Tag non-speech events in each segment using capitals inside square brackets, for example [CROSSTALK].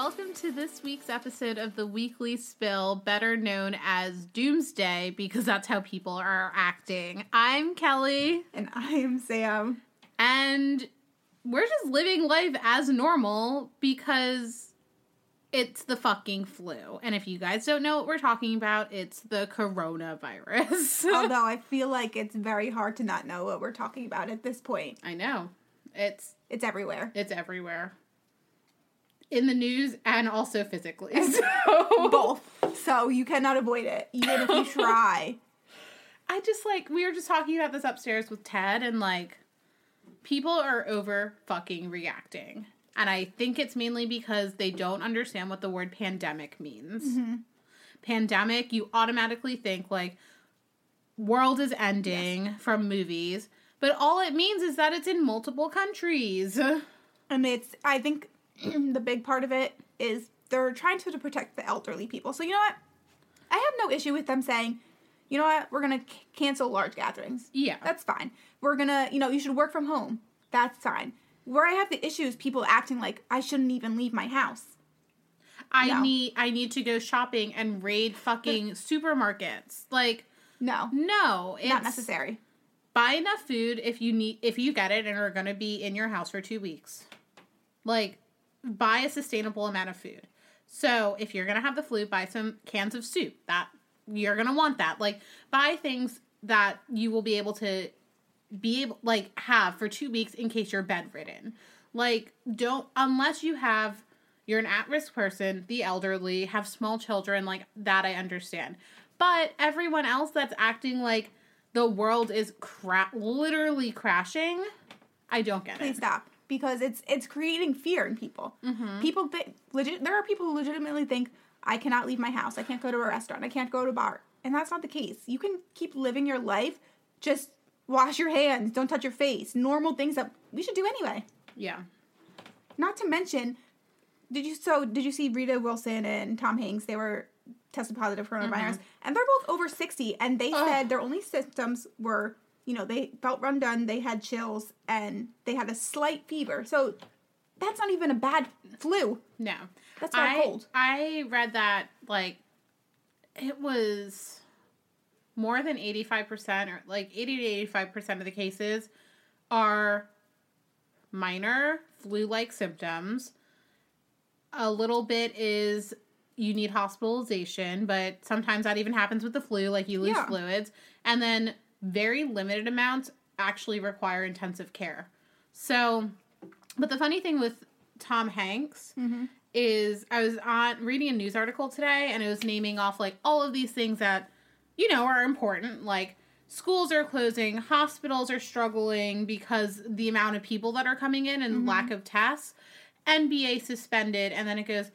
welcome to this week's episode of the Weekly Spill, better known as Doomsday, because that's how people are acting. I'm Kelly, And I am Sam. and we're just living life as normal because it's the fucking flu. And if you guys don't know what we're talking about, it's the coronavirus. [LAUGHS] Although I feel like it's very hard to not know what we're talking about at this point. I know. It's It's everywhere. it's everywhere. In the news and also physically. [LAUGHS] So [LAUGHS] Both. So you cannot avoid it, even if you [LAUGHS] try. I just like we were just talking about this upstairs with Ted and like people are over fucking reacting. And I think it's mainly because they don't understand what the word pandemic means. Mm-hmm. Pandemic, you automatically think like world is ending from movies, but all it means is that it's in multiple countries. And it's, I think [CLEARS THROAT] the big part of it is they're trying to, to protect the elderly people. So you know what? I have no issue with them saying, you know what, we're going to c- cancel large gatherings. Yeah. That's fine. We're going to, you know, you should work from home. That's fine. Where I have the issue is people acting like I shouldn't even leave my house. I No. need I need to go shopping and raid fucking [LAUGHS] supermarkets. Like No, no, it's not necessary. buy enough food if you need if you get it and are going to be in your house for 2 weeks. Like buy a sustainable amount of food. So, if you're to have the flu, buy some cans of soup. That you're to want that. Like buy things that you will be able to be able like have for 2 weeks in case you're bedridden. Like don't unless you have you're an at-risk person, the elderly, have small children like that I understand. But everyone else that's acting like the world is cra- literally crashing, I don't get please it. Please stop because it's it's creating fear in people. Mm-hmm. People think legit. There are people who legitimately think I cannot leave my house. I can't go to a restaurant. I can't go to a bar, and that's not the case. You can keep living your life. Just wash your hands. Don't touch your face. Normal things that we should do anyway. Yeah. Not to mention, did you so did you see Rita Wilson and Tom Hanks? They were tested positive for coronavirus, and they're both over sixty. And they Ugh. said their only symptoms were, you know, they felt run done, they had chills, and they had a slight fever. So that's not even a bad flu. No. That's not I, cold. I read that like it was more than 85% or like 80 to 85% of the cases are minor flu-like symptoms. A little bit is you need hospitalization, but sometimes that even happens with the flu like you lose Yeah. fluids and then very limited amounts actually require intensive care. So, but the funny thing with Tom Hanks mm-hmm. is I was on reading a news article today and it was naming off like all of these things that you know are important like schools are closing, hospitals are struggling because the amount of people that are coming in and lack mm-hmm. of tests, NBA suspended and then it goes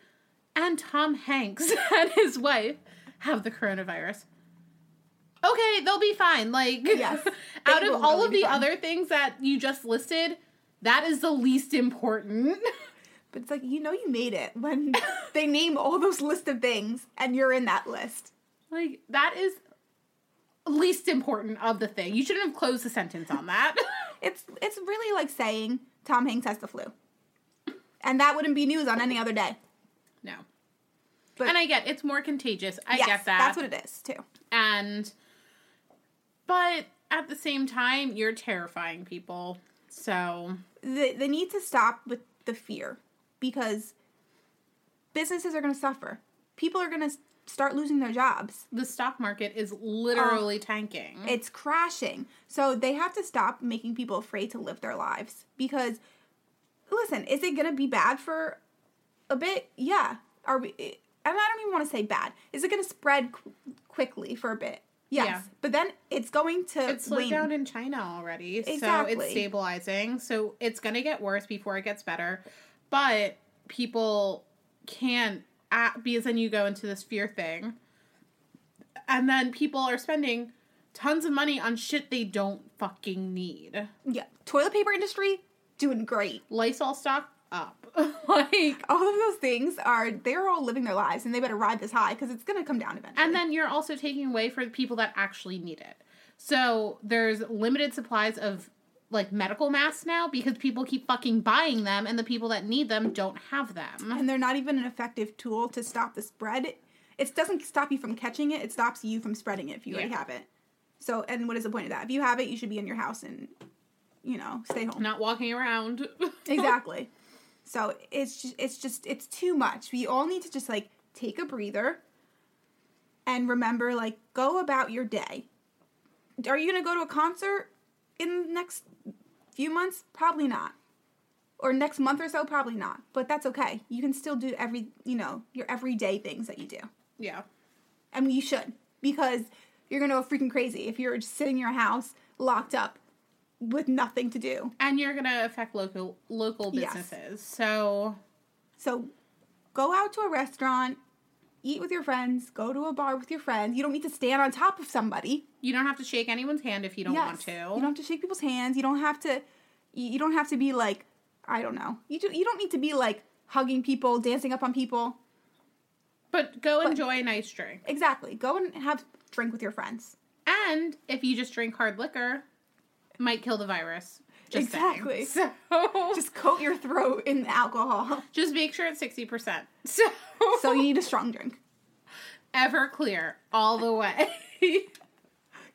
and Tom Hanks [LAUGHS] and his wife have the coronavirus. Okay, they'll be fine. Like Yes, [LAUGHS] out of all really of the fine. other things that you just listed, that is the least important. [LAUGHS] But it's like you know you made it when [LAUGHS] they name all those list of things and you're in that list. Like that is least important of the thing. You shouldn't have closed the sentence on that. It's it's really like saying Tom Hanks has the flu, and that wouldn't be news on any other day. no. But and I get it's more contagious. I yes, get that. That's what it is too. and but at the same time, you're terrifying people. So They, they need to stop with the fear because businesses are going to suffer. People are going to start losing their jobs. the stock market is literally oh. tanking. It's crashing. So they have to stop making people afraid to live their lives because listen, is it going to be bad for a bit? Yeah. Are we eh, and I don't even want to say bad. Is it going to spread qu- quickly for a bit? Yes. Yeah. But then it's going to It's slowed wane. down in China already. exactly. So it's stabilizing. So it's going to get worse before it gets better. But people can't, because then you go into this fear thing. And then people are spending tons of money on shit they don't fucking need. yeah. Toilet paper industry doing great. Lysol stock up. [LAUGHS] like, all of those things are they're all living their lives and they better ride this high because it's gonna come down eventually. and then you're also taking away for the people that actually need it. So there's limited supplies of like medical masks now because people keep fucking buying them and the people that need them don't have them. and they're not even an effective tool to stop the spread. It doesn't stop you from catching it; it stops you from spreading it if you already have it. So, and what is the point of that? If you have it, you should be in your house and, you know, stay home. Not walking around. [LAUGHS] exactly. So it's just, it's just it's too much. We all need to just like take a breather and remember like go about your day. Are you going to go to a concert in the next few months? Probably not. Or next month or so probably not. But that's okay. You can still do every, you know, your everyday things that you do. yeah. And you should because you're going to go freaking crazy if you're just sitting in your house locked up with nothing to do. And you're gonna affect local local Yes. businesses. So So go out to a restaurant, eat with your friends, go to a bar with your friends. You don't need to stand on top of somebody. you don't have to shake anyone's hand if you don't want to. You don't have to shake people's hands. You don't have to you don't have to be like I don't know. You do, you don't need to be like hugging people, dancing up on people. but go But- enjoy a nice drink. Exactly. Go and have drink with your friends. And if you just drink hard liquor, might kill the virus. Just saying. Exactly. [LAUGHS] So Just coat your throat in alcohol. just make sure it's sixty percent. [LAUGHS] So So you need a strong drink. Everclear all the way. [LAUGHS]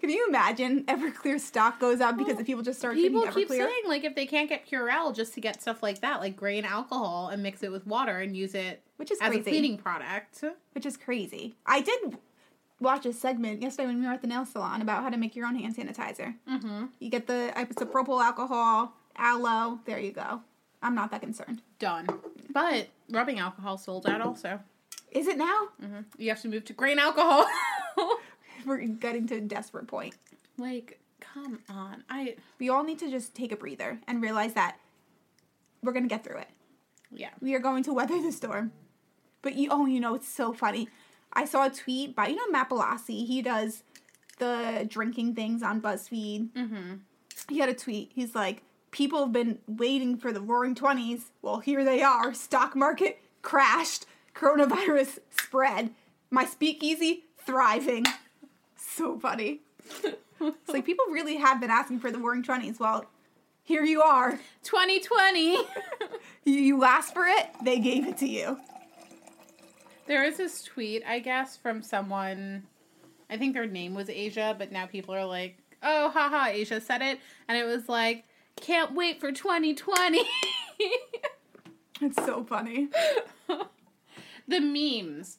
Can you imagine Everclear stock goes up because the people just start People keep saying like if they can't get Purell, just to get stuff like that, like grain alcohol, and mix it with water and use it Which is as crazy. a cleaning product. which is crazy. I did watch a segment yesterday when we were at the nail salon about how to make your own hand sanitizer. Mm-hmm. You get the isopropyl alcohol, aloe. There you go. I'm not that concerned. Done. But rubbing alcohol sold out also. Is it now? hmm You have to move to grain alcohol. [LAUGHS] We're getting to a desperate point. like, come on. I We all need to just take a breather and realize that we're gonna get through it. yeah. We are going to weather the storm. But you, oh, you know, it's so funny. I saw a tweet by you know Matt Bellassai. He does the drinking things on BuzzFeed. Mm-hmm. he had a tweet. He's like, people have been waiting for the roaring 20s. Well, here they are. Stock market crashed. Coronavirus spread. My speakeasy thriving. So funny. [LAUGHS] It's like people really have been asking for the roaring 20s. Well, here you are. 2020. [LAUGHS] You, you asked for it, they gave it to you. There is this tweet, I guess, from someone. I think their name was Asia, but now people are like, "Oh, haha, Asia said it," and it was like, "Can't wait for 2020." [LAUGHS] It's so funny. the memes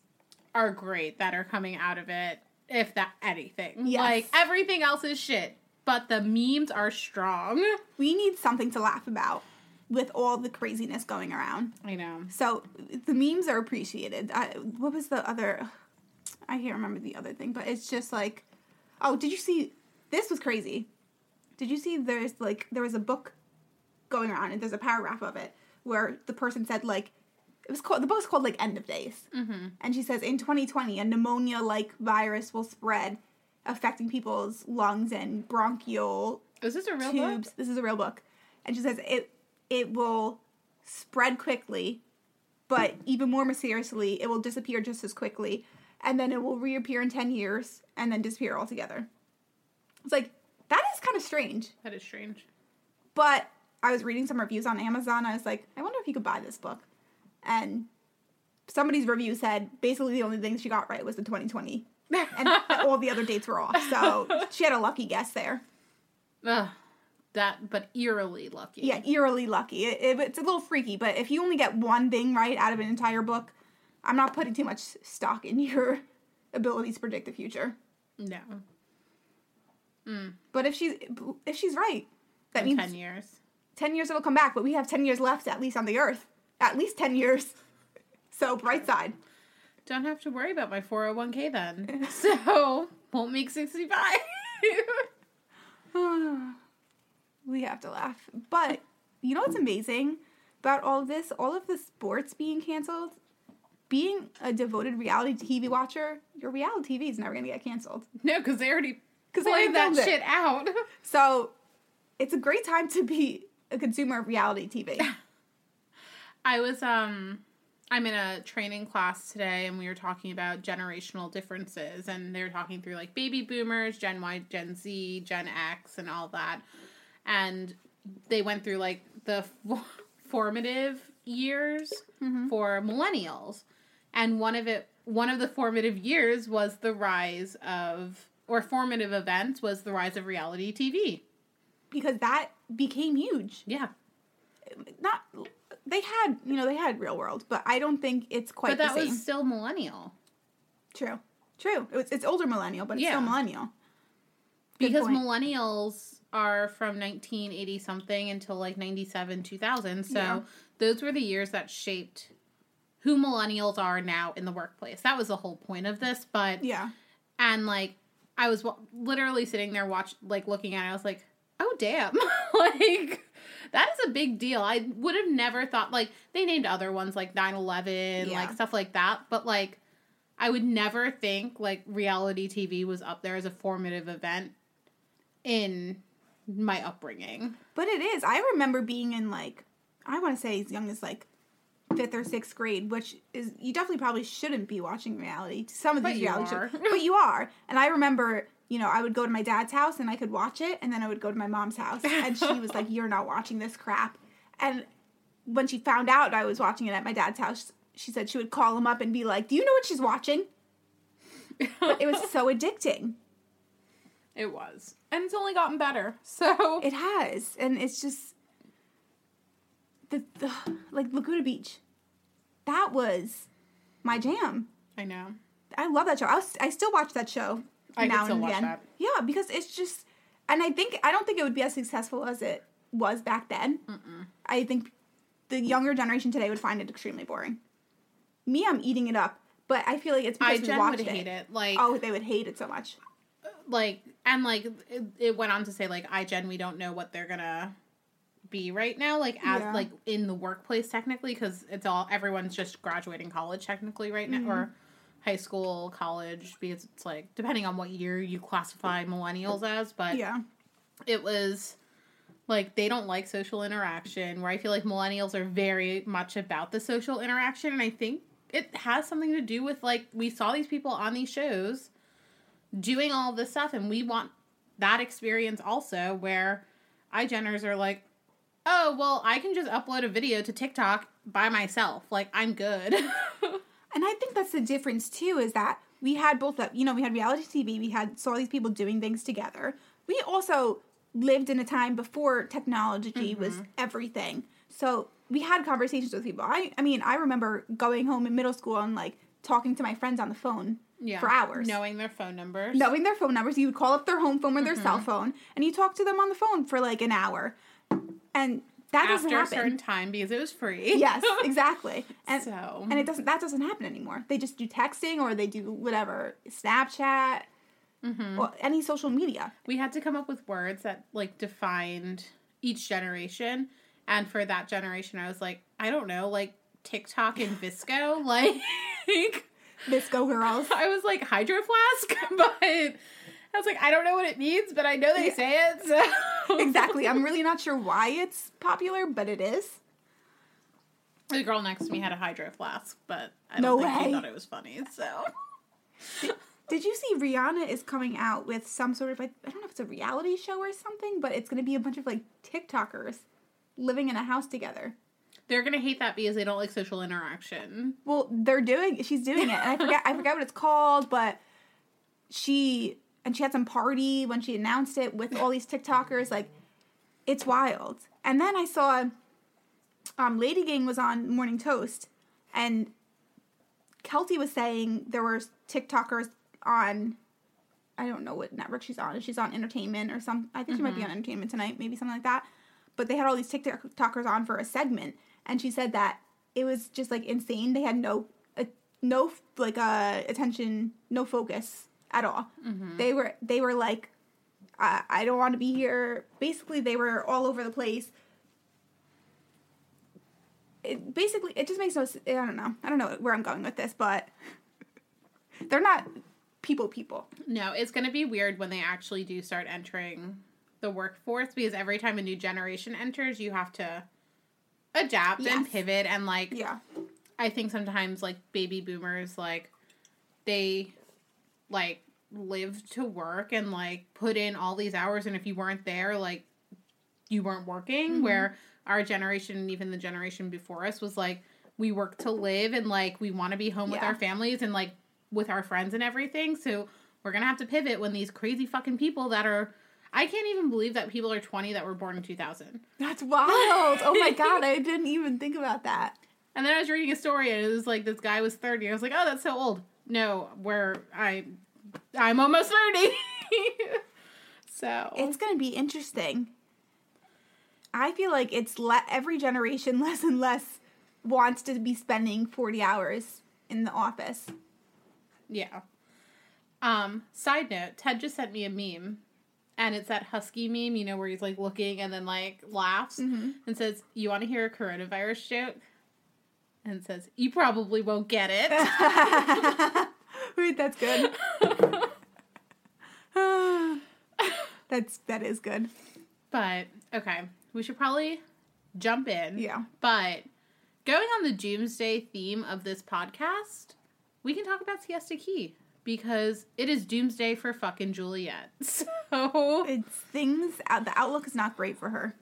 are great that are coming out of it, if that anything. Yes. Like everything else is shit, but the memes are strong. We need something to laugh about with all the craziness going around. I know. So the memes are appreciated. I, what was the other? I can't remember the other thing, but it's just like, oh, did you see? This was crazy. Did you see? There's like there was a book going around, and there's a paragraph of it where the person said like, it was called the book's called like End of Days, Mm-hmm. and she says in 2020 a pneumonia-like virus will spread, affecting people's lungs and bronchial Is this a real tubes. book? This is a real book, and she says it it will spread quickly, but even more mysteriously, it will disappear just as quickly, and then it will reappear in ten years and then disappear altogether. It's like that is kind of strange, That is strange. but I was reading some reviews on Amazon. I was like, I wonder if you could buy this book, and somebody's review said basically the only thing she got right was the 2020 [LAUGHS] and all the other dates were off. So she had a lucky guess there. Ugh, that, but eerily lucky. Yeah, eerily lucky. It, it- it's a little freaky, but if you only get one thing right out of an entire book, I'm not putting too much stock in [LAUGHS] your ability to predict the future. No. Mm, But if she's if she's right, that in means 10 years. 10 years it'll come back, but we have 10 years left at least on the earth. At least 10 years. [LAUGHS] So, bright side. Don't have to worry about my 401k then. [LAUGHS] so, won't make 65. [SIGHS] [SIGHS] [SIGHS] we have to laugh. But you know what's amazing about all of this? All of the sports being canceled. Being a devoted reality TV watcher, your reality TV is never going to get canceled. no, because they already 'Cause they played that filmed it. shit out. [LAUGHS] So, it's a great time to be a consumer of reality TV. [LAUGHS] I was um I'm in a training class today and we were talking about generational differences and they were talking through like baby boomers, Gen Y, Gen Z, Gen X and all that. And they went through like the f- [LAUGHS] formative years Mm-hmm. for millennials, and one of it one of the formative years was the rise of or formative events was the rise of reality TV. because that became huge. Yeah, Not they had you know they had real world, but I don't think it's quite but that was still millennial True, true. It was, it's older millennial, but it's Yeah. still millennial. Good because point. millennials are from 1980 something until like 97 2000 so Yeah. those were the years that shaped who millennials are now in the workplace. That was the whole point of this but Yeah, and like i was wa- literally sitting there watch like looking at it i was like oh damn. [LAUGHS] Like that is a big deal. I would have never thought like they named other ones like 9-11 Yeah. like stuff like that but like i would never think like reality tv was up there as a formative event in my upbringing but it is. I remember being in like I want to say as young as like fifth or sixth grade, which is you definitely probably shouldn't be watching reality. Some of But these reality shows, but you are. And I remember, you know, I would go to my dad's house and I could watch it, and then I would go to my mom's house, and she was like, [LAUGHS] "You're not watching this crap." And when she found out I was watching it at my dad's house, she said she would call him up and be like, "Do you know what she's watching?" But it was so addicting. It was and it's only gotten better [LAUGHS] so It has, and it's just the, the like Laguna Beach. That was my jam. i know I love that show. I, was, I still watch that show I now and again. Yeah, because it's just, and I think I don't think it would be as successful as it was back then. I think the younger generation today would find it extremely boring. Me, I'm eating it up, but I feel like it's i because we gen watched would it. hate it like Oh, they would hate it so much. Like and like it, it went on to say like iGen we don't know what they're gonna be right now like as Yeah. like in the workplace technically because it's all everyone's just graduating college technically right now or mm-hmm. high school college because it's like depending on what year you classify millennials as but Yeah, it was like they don't like social interaction where i feel like millennials are very much about the social interaction and i think it has something to do with like we saw these people on these shows doing all this stuff and we want that experience also where iGeners are like oh well i can just upload a video to tiktok by myself like i'm good [LAUGHS] and I think that's the difference too. Is that we had both that you know we had reality TV, we had saw these people doing things together. We also lived in a time before technology mm-hmm. was everything, so we had conversations with people. I I mean I remember going home in middle school and like talking to my friends on the phone yeah for hours. knowing their phone numbers knowing their phone numbers. You would call up their home phone or their cell mm-hmm. phone, and you talk to them on the phone for like an hour, and that doesn't happen. after a certain time because it was free yes, [LAUGHS] exactly. And so and it doesn't that doesn't happen anymore. They just do texting or they do whatever Snapchat mm-hmm. or any social media. we had to come up with words that like defined each generation and for that generation i was like i don't know like tiktok and VSCO [LAUGHS] like VSCO girls. i was like hydro flask [LAUGHS] but i was like i don't know what it means but i know they Yeah. say it so exactly. I'm [LAUGHS] really not sure why it's popular, but it is. the girl next to me had a hydro flask but i don't No think way. she thought it was funny so Did you see Rihanna is coming out with some sort of like I don't know if it's a reality show or something, but it's going to be a bunch of like TikTokers living in a house together. They're gonna hate that because they don't like social interaction Well, they're doing. She's doing it, and I forget. I forget what it's called, but she and she had some party when she announced it with all these TikTokers. Like, it's wild. And then I saw, um, Lady Gang was on Morning Toast, and Keltie was saying there were TikTokers on. I don't know what network she's on. If she's on Entertainment or some, I think she might be on Entertainment tonight, maybe something like that. But they had all these TikTokers on for a segment, and she said that it was just like insane. They had no, uh, no like uh attention, no focus at all. They were they were like, I, I don't want to be here. Basically, they were all over the place. It basically it just makes no. I don't know. I don't know where I'm going with this, but [LAUGHS] they're not people. People. No, it's going to be weird when they actually do start entering the workforce because every time a new generation enters, you have to adapt and pivot and like Yeah. I think sometimes like baby boomers like they like live to work and like put in all these hours and if you weren't there like you weren't working. Mm-hmm. Where our generation and even the generation before us was like, we work to live and like we want to be home with our families and like with our friends and everything. So we're gonna have to pivot when these crazy fucking people that are. I can't even believe that people are 20 that were born in 2000. That's wild. oh my [LAUGHS] god, I didn't even think about that. And then I was reading a story and it was like this guy was 30. I was like, oh, that's so old. No, where I, I'm almost 30. [LAUGHS] so It's gonna be interesting. I feel like it's le- every generation [LAUGHS] less and less wants to be spending forty hours in the office. yeah. Um. Side note: Ted just sent me a meme, and it's that husky meme, you know, where he's like looking and then like laughs Mm-hmm. and says, "You want to hear a coronavirus joke?" And says, "You probably won't get it." [LAUGHS] [LAUGHS] Wait, that's good. [LAUGHS] that's that is good. but okay, we should probably jump in. Yeah. But going on the doomsday theme of this podcast, we can talk about Siesta Key because it is doomsday for fucking Juliette. [LAUGHS] So It's things out the outlook is not great for her.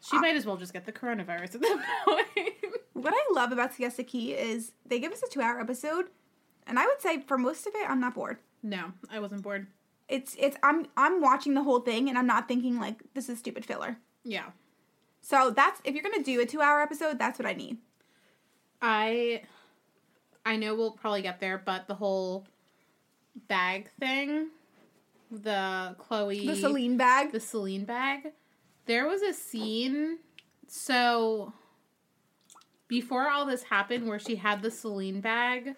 she uh, might as well just get the coronavirus at that [LAUGHS] point. What I love about Siesta Key is they give us a two hour episode, and I would say for most of it I'm not bored. no, I wasn't bored. It's it's I'm I'm watching the whole thing and I'm not thinking like this is stupid filler. Yeah. So that's if you're gonna do a two hour episode, that's what I need. I I know we'll probably get there, but the whole bag thing, the Chloe The Celine bag. the Celine bag. There was a scene so before all this happened where she had the Celine bag,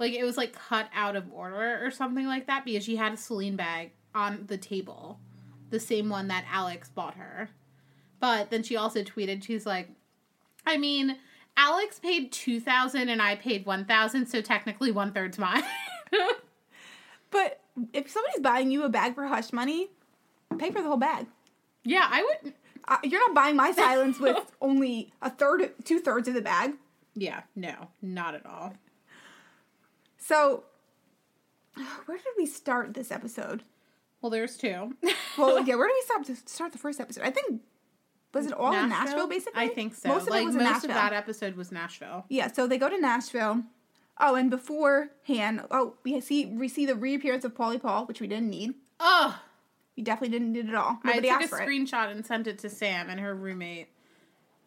like it was like cut out of order or something like that because she had a Celine bag on the table. The same one that Alex bought her. But then she also tweeted she's like I mean, Alex paid 2000 and I paid 1000, so technically one third's mine. [LAUGHS] But if somebody's buying you a bag for hush money, pay for the whole bag. yeah, I would Uh, you're not buying my [LAUGHS] silence with only a third, two thirds of the bag. Yeah, no, not at all. So, where did we start this episode? Well, there's two. Well, [LAUGHS] yeah, where did we start to start the first episode? I think was it all in Nashville, basically. I think so. Most of like it was in most Nashville. of that episode was Nashville. Yeah, so they go to Nashville. Oh, and beforehand, oh, we see we see the reappearance of Paulie Paul, which we didn't need. Oh, We definitely didn't need it all. I Nobody took a for it. screenshot and sent it to Sam and her roommate,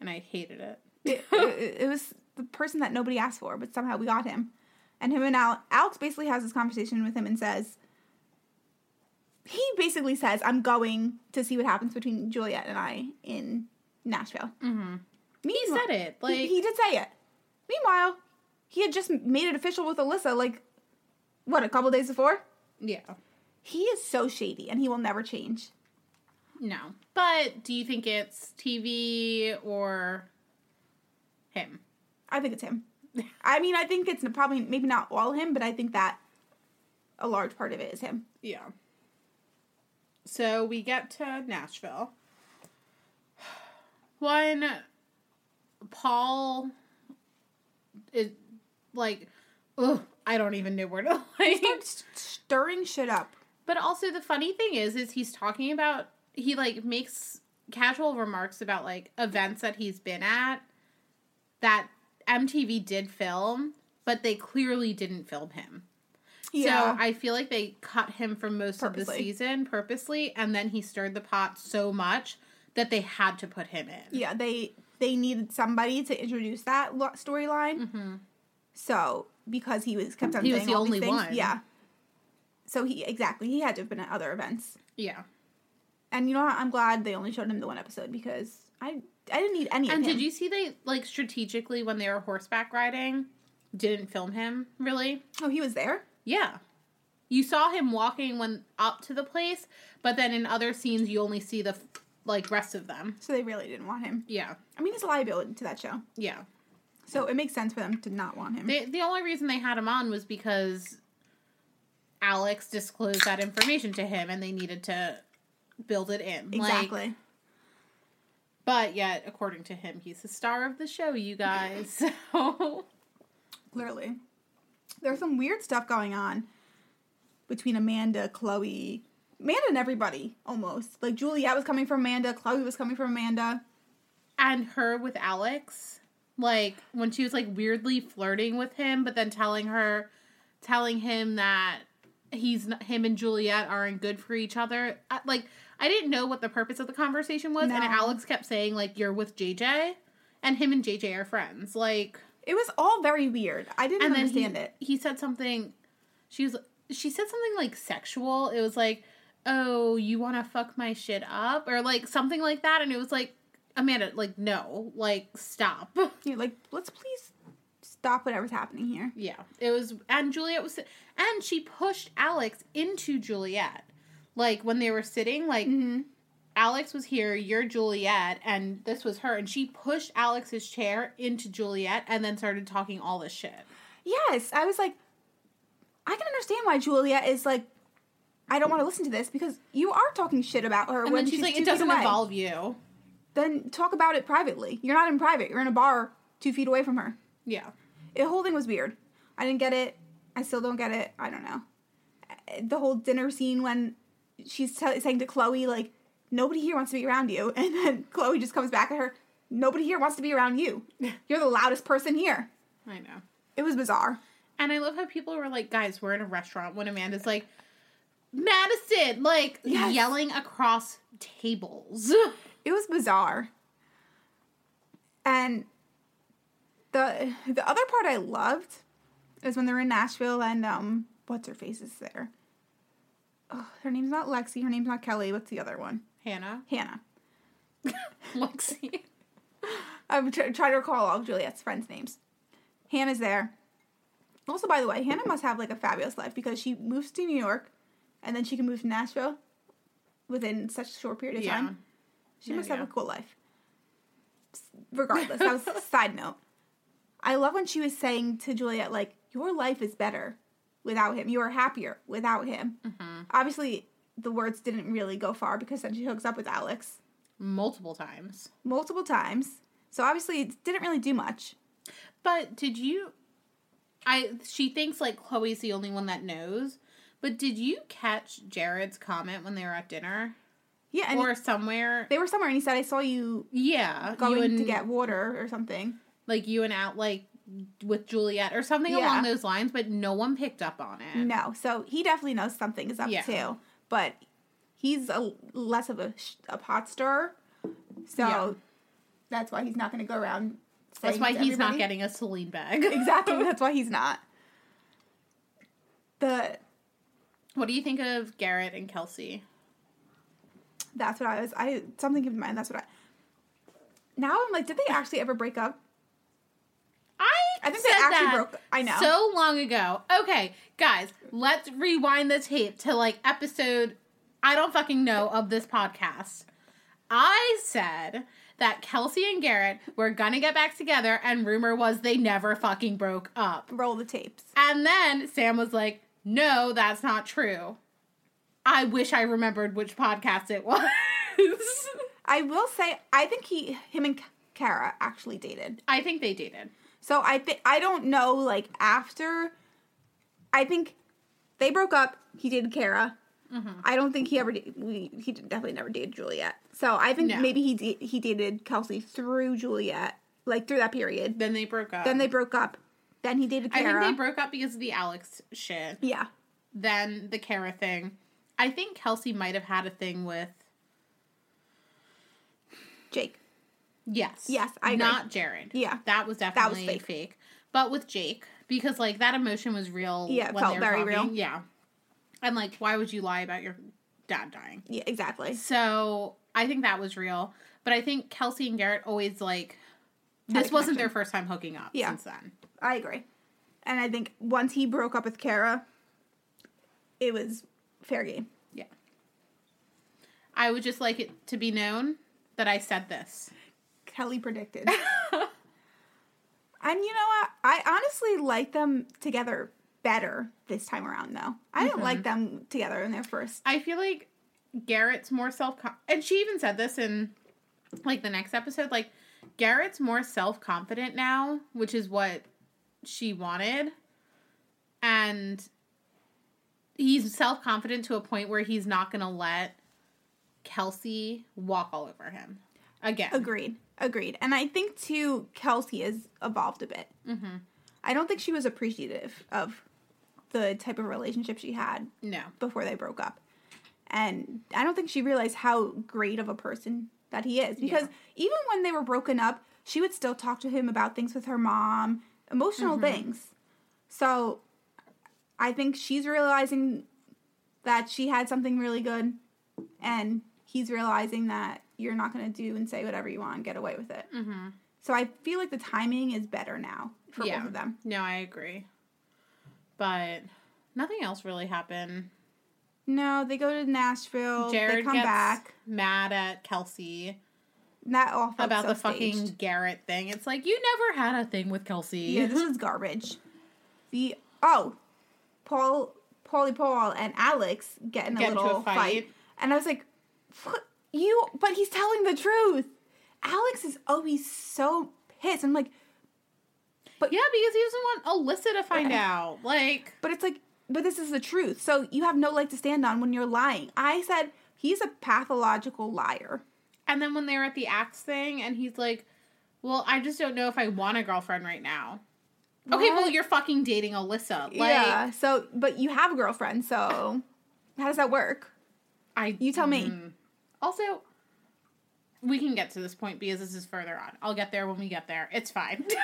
and I hated it. it, it, [LAUGHS] it was the person that nobody asked for, but somehow we got him. And him and Al- Alex basically has this conversation with him and says, he basically says, I'm going to see what happens between Juliette and I in Nashville. Mm-hmm. He said it like he, he did say it. Meanwhile, he had just made it official with Alyssa, like, what, a couple days before? yeah. He is so shady and he will never change. No, but do you think it's TV or him? I think it's him. [LAUGHS] I mean, I think it's probably maybe not all him, but I think that a large part of it is him. Yeah. So we get to Nashville. [SIGHS] One, Paul is like, ugh, I don't even know where to [LAUGHS] like. starts stirring shit up. But also the funny thing is, is he's talking about he like makes casual remarks about like events that he's been at that MTV did film, but they clearly didn't film him. So I feel like they cut him from most of the season purposely, and then he stirred the pot so much that they had to put him in. yeah, they they needed somebody to introduce that lo- storyline. Mhm. So because he was kept on He was saying the all these only things, one. yeah. So he exactly he had to have been at other events, Yeah. and you know what? I'm glad they only showed him the one episode because I I didn't need any. And of him. did you see they like strategically when they were horseback riding didn't film him really? Oh, he was there. Yeah. You saw him walking when up to the place, but then in other scenes you only see the like rest of them. So they really didn't want him. Yeah. I mean, he's a liability to that show. Yeah. So it makes sense for them to not want him. The the only reason they had him on was because Alex disclosed that information to him and they needed to build it in. Like, exactly. but yet, according to him, he's the star of the show, you guys. [LAUGHS] So Clearly. There's some weird stuff going on between Amanda, Chloe, Amanda and everybody almost. Like Juliette was coming from Amanda, Chloe was coming from Amanda. and her with Alex, like when she was like weirdly flirting with him, but then telling her, telling him that he's him and Juliette aren't good for each other. Like I didn't know what the purpose of the conversation was, and Alex kept saying like you're with JJ, and him and JJ are friends. Like, It was all very weird. I didn't and understand he, it. he said something. She was she said something like sexual. It was like, oh, you want to fuck my shit up, or like something like that, and it was like. Amanda, like, no, like, stop. [LAUGHS] You're like, let's please stop whatever's happening here. Yeah, it was, and Juliette was, and she pushed Alex into Juliette. Like when they were sitting, like Mm-hmm. Alex was here, you're Juliette, and this was her, and she pushed Alex's chair into Juliette, and then started talking all this shit. Yes, I was like, I can understand why Juliette is like, I don't want to listen to this because you are talking shit about her And when then she's she's like, "It doesn't away. involve you." Then talk about it privately. You're not in private. You're in a bar two feet away from her. Yeah, The whole thing was weird. I didn't get it. I still don't get it. I don't know. The whole dinner scene when she's tell saying to Chloe like, "Nobody here wants to be around you," [LAUGHS] and then Chloe just comes back at her, "Nobody here wants to be around you. [LAUGHS] You're the loudest person here." I know. It was bizarre. And I love how people were like, "Guys, we're in a restaurant." When Amanda's like, "Madison," like Yes. yelling across tables. It was bizarre. And the the other part I loved is when they're in Nashville and um what's her face is there. Oh, her name's not Lexi, her name's not Kelly, what's the other one? Hannah, Hannah. [LAUGHS] Lexi. I'm try- trying to recall all Juliette's friends' names. Hannah's there. Also, by the way, Hannah must have like a fabulous life because she moves to New York and then she can move to Nashville within such a short period of Yeah. time. She must have a cool life. Regardless, that was a [LAUGHS] side note. I love when she was saying to Juliette, like, your life is better without him. You are happier without him. Mm-hmm. Obviously, the words didn't really go far because then she hooks up with Alex multiple times. multiple times. So obviously, it didn't really do much. But did you? I she thinks like Chloe's the only one that knows. But did you catch Jared's comment when they were at dinner Yeah, and or somewhere? they were somewhere, and he said, "I saw you Yeah, going you and, to get water or something." like you and out like with Juliette or something Yeah. along those lines. But no one picked up on it. No, so he definitely knows something is up Yeah. too, but he's a less of a, a pot stirrer, so Yeah. that's why he's not going to go around. That's why he's not getting a Celine bag. [LAUGHS] [LAUGHS] exactly. That's why he's not. The what do you think of Garrett and Kelsey? that's what I was. I something came to mind. That's what I. Now I'm like, did they actually ever break up? I I think they actually that broke. I know. so long ago. Okay, guys, let's rewind the tape to like episode I don't fucking know of this podcast. I said that Kelsey and Garrett were gonna get back together, and rumor was they never fucking broke up. Roll the tapes. And then Sam was like, "No, that's not true." I wish I remembered which podcast it [LAUGHS] was. I will say, I think he, him, and Kara actually dated. I think they dated. So I think I don't know. Like after, I think they broke up. He dated Kara. Mm-hmm. I don't think he ever. Did, we he definitely never dated Juliet. So I think No. maybe he da- he dated Kelsey through Juliet, like through that period. Then they broke up. Then they broke up. Then he dated I think they broke up because of the Alex shit. yeah, Then the Kara thing. I think Kelsey might have had a thing with Jake. Yes, Yes, I agree. not Jared. Yeah. that was was definitely fake. fake. But with Jake, because like that emotion was real. Yeah, it felt very talking. real. Yeah, and like, why would you lie about your dad dying? Yeah, exactly. So I think that was real. But I think Kelsey and Garrett always like this wasn't their first time hooking up Yeah. since then. I agree. And I think once he broke up with Kara, it was fair game. Yeah. I would just like it to be known that I said this. Kelly predicted. [LAUGHS] and you know what? I honestly like them together better this time around, though. I didn't like them together in their first. I feel like Garrett's more self and she even said this in like the next episode like Garrett's more self-confident now, which is what she wanted. And he's self confident to a point where he's not gonna let Kelsey walk all over him again. Agreed. Agreed. And I think too, Kelsey has evolved a bit. Mm-hmm. I don't think she was appreciative of the type of relationship she had No. before they broke up. And I don't think she realized how great of a person that he is. Because even when they were broken up, she would still talk to him about things with her mom, emotional things. So I think she's realizing that she had something really good, and he's realizing that you're not going to do and say whatever you want and get away with it. Mm-hmm. So I feel like the timing is better now for Yeah. both of them. No, I agree. But nothing else really happened. No, they go to Nashville. they Jared come gets back. mad at Kelsey That felt about the fucking staged. Garrett thing. It's like you never had a thing with Kelsey. Yeah, this [LAUGHS] is garbage. The oh, Paul, Paulie Paul, and Alex get in a Get into a little fight. fight. and I was like, "What you?" But he's telling the truth. Alex is always so pissed. I'm like, but yeah, because he doesn't want Alyssa to find out. Like, but it's like, but this is the truth. So you have no leg to stand on when you're lying. I said he's a pathological liar. and then when they were at the axe thing, and he's like, "Well, I just don't know if I want a girlfriend right now." Okay, well, you're fucking dating Alyssa. Like, yeah. So, but you have a girlfriend. So, how does that work? I You tell me. Mm. Also, we can get to this point because this is further on. I'll get there when we get there. It's fine. [LAUGHS]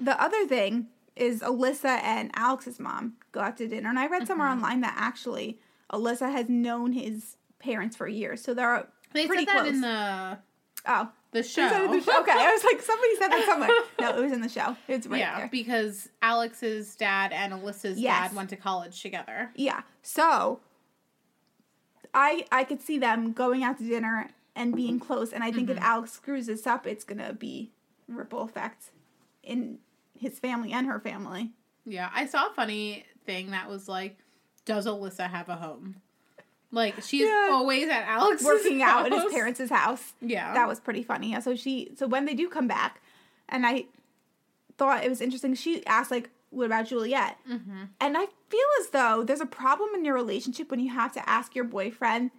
The other thing is Alyssa and Alex's mom go out to dinner, and I read somewhere Mm-hmm. online that actually Alyssa has known his parents for years, so they're they pretty said that close. in the oh, the Is that in show. the show? Okay, I was like, somebody said that somewhere. [LAUGHS] No, it was in the show. It's right yeah, there. because Alex's dad and Alyssa's Yes. dad went to college together. Yeah. So I I could see them going out to dinner and being close, and I think Mm-hmm. if Alex screws this up, it's gonna be ripple effect in his family and her family. Yeah, I saw a funny thing that was like, "Does Alyssa have a home?" Like she's Yeah. always at Alex's Working out at his parents' house. Yeah, that was pretty funny. Yeah, so she so when they do come back, and I thought it was interesting. She asked like, "What about Juliette?" Mm-hmm. And I feel as though there's a problem in your relationship when you have to ask your boyfriend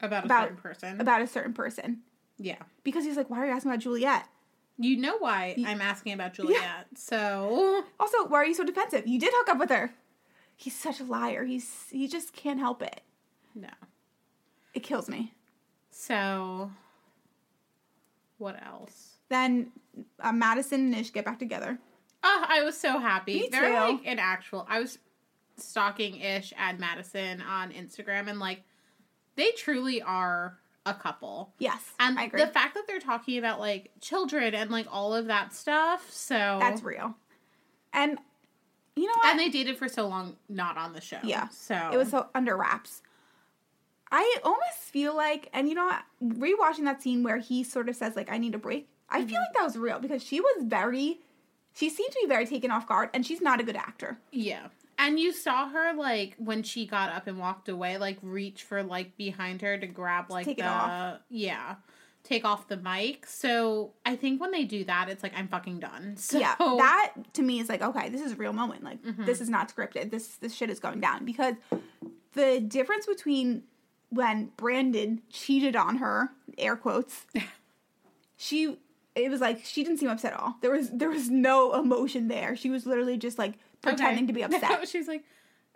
about a About- certain person. about a certain person yeah, because he's like, "Why are you asking about Juliette?" you know why I'm asking about Juliette. So Also, why are you so defensive? You did hook up with her. He's such a liar. He's he just can't help it. no. It kills me. So what else? Then uh, Madison and Ish get back together. Oh, I was so happy. Me They're too. like an actual. I was stalking Ish and Madison on Instagram, and like they truly are a couple. Yes, And I agree. the fact that they're talking about like children and like all of that stuff, so That's real. And you know what? and they dated for so long, not on the show. Yeah. so It was so under wraps. I almost feel like, and you know what? Rewatching that scene where he sort of says like, "I need a break." I Mm-hmm. feel like that was real because she was very, she seemed to be very taken off guard, and she's not a good actor. yeah. And you saw her like when she got up and walked away, like reach for like behind her to grab like take the yeah, take off the mic. So I think when they do that, it's like I'm fucking done. [LAUGHS] So yeah, that to me is like, okay, this is a real moment. Like Mhm. this is not scripted. This this shit is going down because the difference between when Brandon cheated on her, air quotes, [LAUGHS] she it was like she didn't seem upset at all. There was there was no emotion there. She was literally just like pretending Okay. to be [LAUGHS] upset. [LAUGHS] she was like,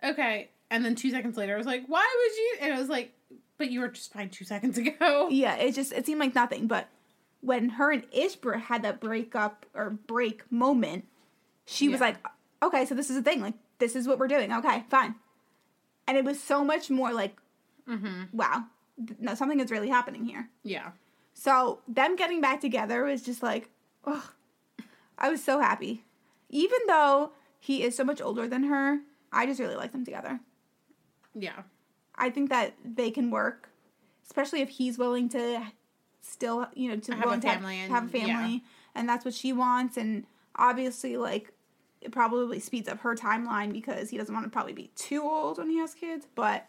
okay. And then two seconds later, I was like, why would you? And I was like, but you were just fine two seconds [LAUGHS] ago. yeah, it just it seemed like nothing. But when her and Ishbra had that breakup or break moment, she was like, okay, so this is the thing. Like this is what we're doing. Okay, fine. And it was so much more like, Mm-hmm. wow, no, something is really happening here. Yeah. So them getting back together was just like, oh, I was so happy. Even though he is so much older than her, I just really like them together. Yeah. I think that they can work, especially if he's willing to still, you know, to Have a family have, and- have a family, and that's what she wants. And obviously, like, it probably speeds up her timeline because he doesn't want to probably be too old when he has kids. But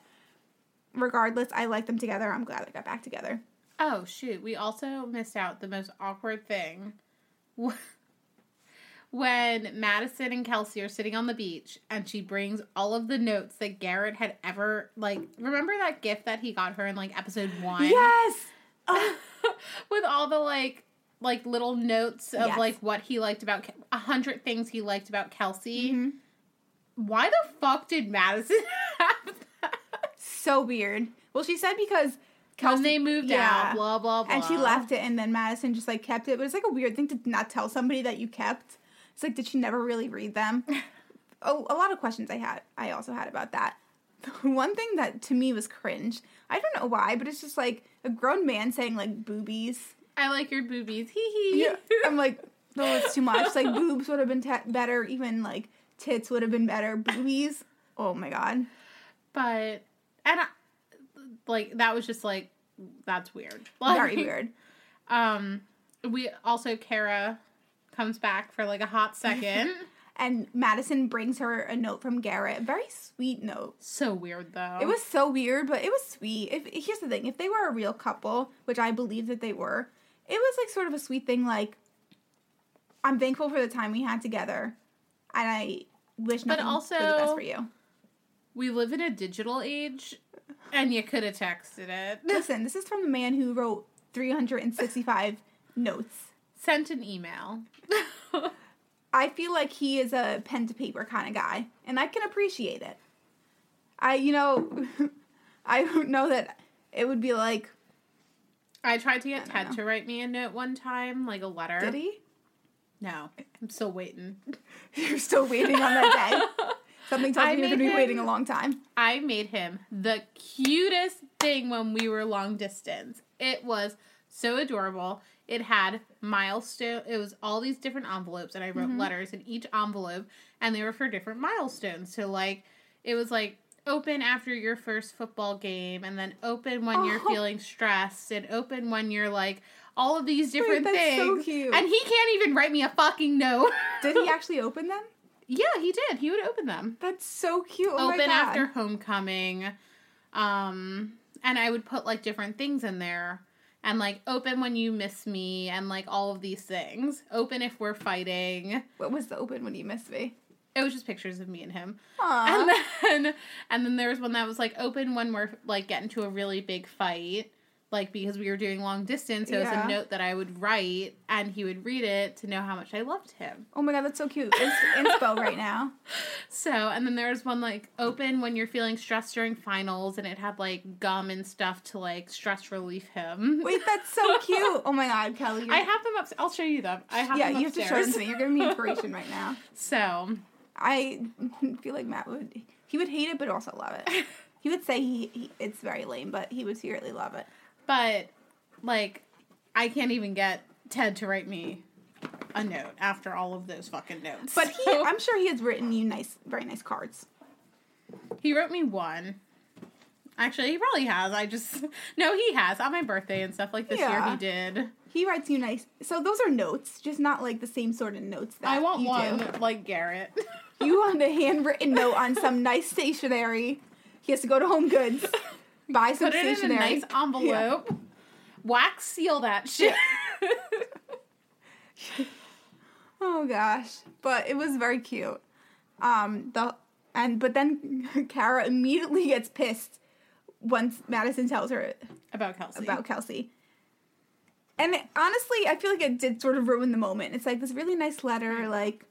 regardless, I like them together. I'm glad they got back together. Oh shoot! We also missed out the most awkward thing [LAUGHS] when Madison and Kelsey are sitting on the beach and she brings all of the notes that Garrett had ever like remember that gift that he got her in like episode 1 Yes. [LAUGHS] With all the like like little notes of Yes. like what he liked about a hundred things he liked about Kelsey. Mhm. Why the fuck did Madison [LAUGHS] have that? So weird. Well, she said because When they moved yeah. out, blah blah blah. and she left it, and then Madison just like kept it. But it's like a weird thing to not tell somebody that you kept. It's like, did she never really read them? [LAUGHS] oh, a lot of questions I had. I also had about that. [LAUGHS] One thing that to me was cringe. I don't know why, but it's just like a grown man saying like boobies. I like your boobies. [LAUGHS] Hee hee. Yeah, I'm like, no, it's too much. Like boobs would have been te- better. Even like tits would have been better. Boobies. Oh my god. but and I, like that was just like that's weird. [LAUGHS] Very weird. Um, we also Cara comes back for like a hot second. [LAUGHS] And Madison brings her a note from Garrett. Very sweet note. so weird though. It was so weird, but it was sweet. If here's the thing, if they were a real couple, which I believe that they were, it was like sort of a sweet thing. Like, I'm thankful for the time we had together, and I wish But nothing but the also- best for you. we live in a digital age, and you could have texted it. Listen, this is from the man who wrote 365 notes. Sent an email. I feel like he is a pen to paper kind of guy, and I can appreciate it. I, you know, [LAUGHS] I don't know that it would be like, I tried to get Ted know. to write me a note one time, like a letter. did he? No, I'm still waiting. [LAUGHS] You're still waiting on that day. [LAUGHS] Something tells I me you're going to be waiting a long time. I made him the cutest thing when we were long distance. It was so adorable. It had milestone. It was all these different envelopes, and I wrote mm-hmm. letters in each envelope, and they were for different milestones. So like, it was like open after your first football game, and then open when you're Oh. feeling stressed, and open when you're like all of these different that's so things. cute. And he can't even write me a fucking note. Did he [LAUGHS] actually open them? Yeah, he did. He would open them That's so cute. Oh open after homecoming um and i would put like different things in there and like open when you miss me and like all of these things open if we're fighting What was the open when you miss me? it was just pictures of me and him Aww. and then [LAUGHS] and then there was one that was like open when we're like getting to a really big fight like because we were doing long distance it was Yeah. a note that i would write and he would read it to know how much i loved him oh my god, that's so cute. It's inspo right [LAUGHS] now. So, and then there was one like open when you're feeling stressed during finals, and it had like gum and stuff to like stress relief him. Wait, that's so [LAUGHS] cute. Oh my god, Kelly. I have them up. I'll show you them. I have them up. yeah, them you have to show them to me. You're giving me inspiration right now. [LAUGHS] So, I feel like Matt would. He would hate it, but also love it. He would say he, he it's very lame, but he would secretly love it. But like, I can't even get Ted to write me a note after all of those fucking notes. But he, I'm sure he has written you nice, very nice cards. he wrote me one. Actually, he probably has. I just [LAUGHS] no, he has on my birthday and stuff like this year. He did. He writes you nice. So those are notes, just not like the same sort of notes that I want one do. like Garrett. You want a [LAUGHS] handwritten note on some nice stationery. He has to go to Home Goods, [LAUGHS] buy some Put it in a nice envelope. Wax seal that shit. [LAUGHS] Oh gosh, but it was very cute. Um, the and but then [LAUGHS] Cara immediately gets pissed once Madison tells her About Kelsey. about Kelsey. And it- honestly, I feel like it did sort of ruin the moment. It's like this really nice letter, like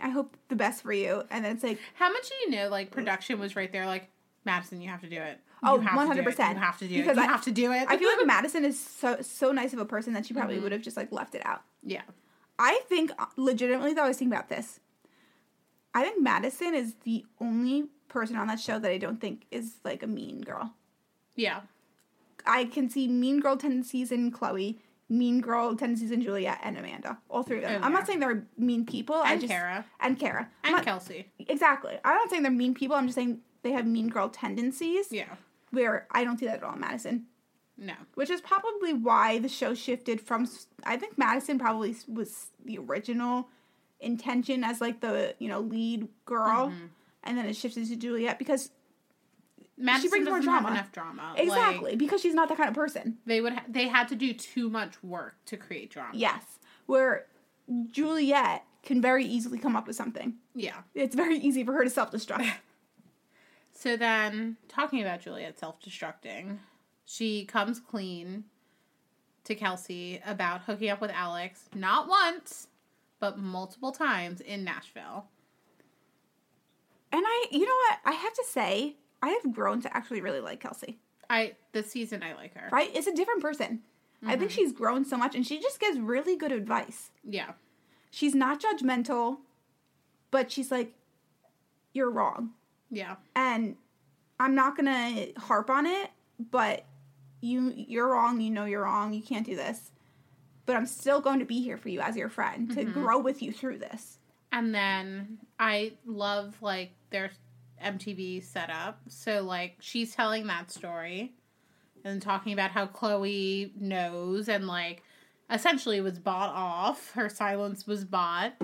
I hope the best for you, and then it's like How much do you know? Like production was right there. Like Madison, you have to do it. Oh, do it. 100%. You have to do Because it. You I- have to do it. I feel like [LAUGHS] Madison is so so nice of a person that she probably Mm-hmm. would have just like left it out. yeah. I think uh, legitimately though I was thinking about this. I think Madison is the only person on that show that I don't think is like a mean girl. Yeah. I can see mean girl tendencies in Chloe, mean girl tendencies in Juliette and Amanda. All three of them. I'm yeah. not saying they're mean people. I And just Cara. and Cara. I'm And not- Kelsey. exactly. I'm not saying they're mean people. I'm just saying they have mean girl tendencies. Yeah. Where I don't see that at all in Madison. No. which is probably why the show shifted from i think madison probably was the original intention as like the you know lead girl Mm-hmm. and then it shifted to juliette because Madison brings more drama. enough drama. exactly Like, because she's not that kind of person they would. Ha- they had to do too much work to create drama. yes where juliette can very easily come up with something. Yeah. It's very easy for her to self destruct. [LAUGHS] So then, talking about Juliette self destructing, she comes clean to Kelsey about hooking up with Alex, not once, but multiple times in Nashville. and I, you know what? I have to say, I have grown to actually really like Kelsey. I this season I like her. Right? It's a different person. I think mm-hmm. she's grown so much, and she just gives really good advice. Yeah. She's not judgmental, but she's like, "You're wrong." Yeah. and I'm not gonna harp on it, but you you're wrong. You know you're wrong. You can't do this. But I'm still going to be here for you as your friend to mm-hmm. grow with you through this. And then I love like their MTV setup. So like she's telling that story and talking about how Chloe knows and like essentially was bought off. Her silence was bought.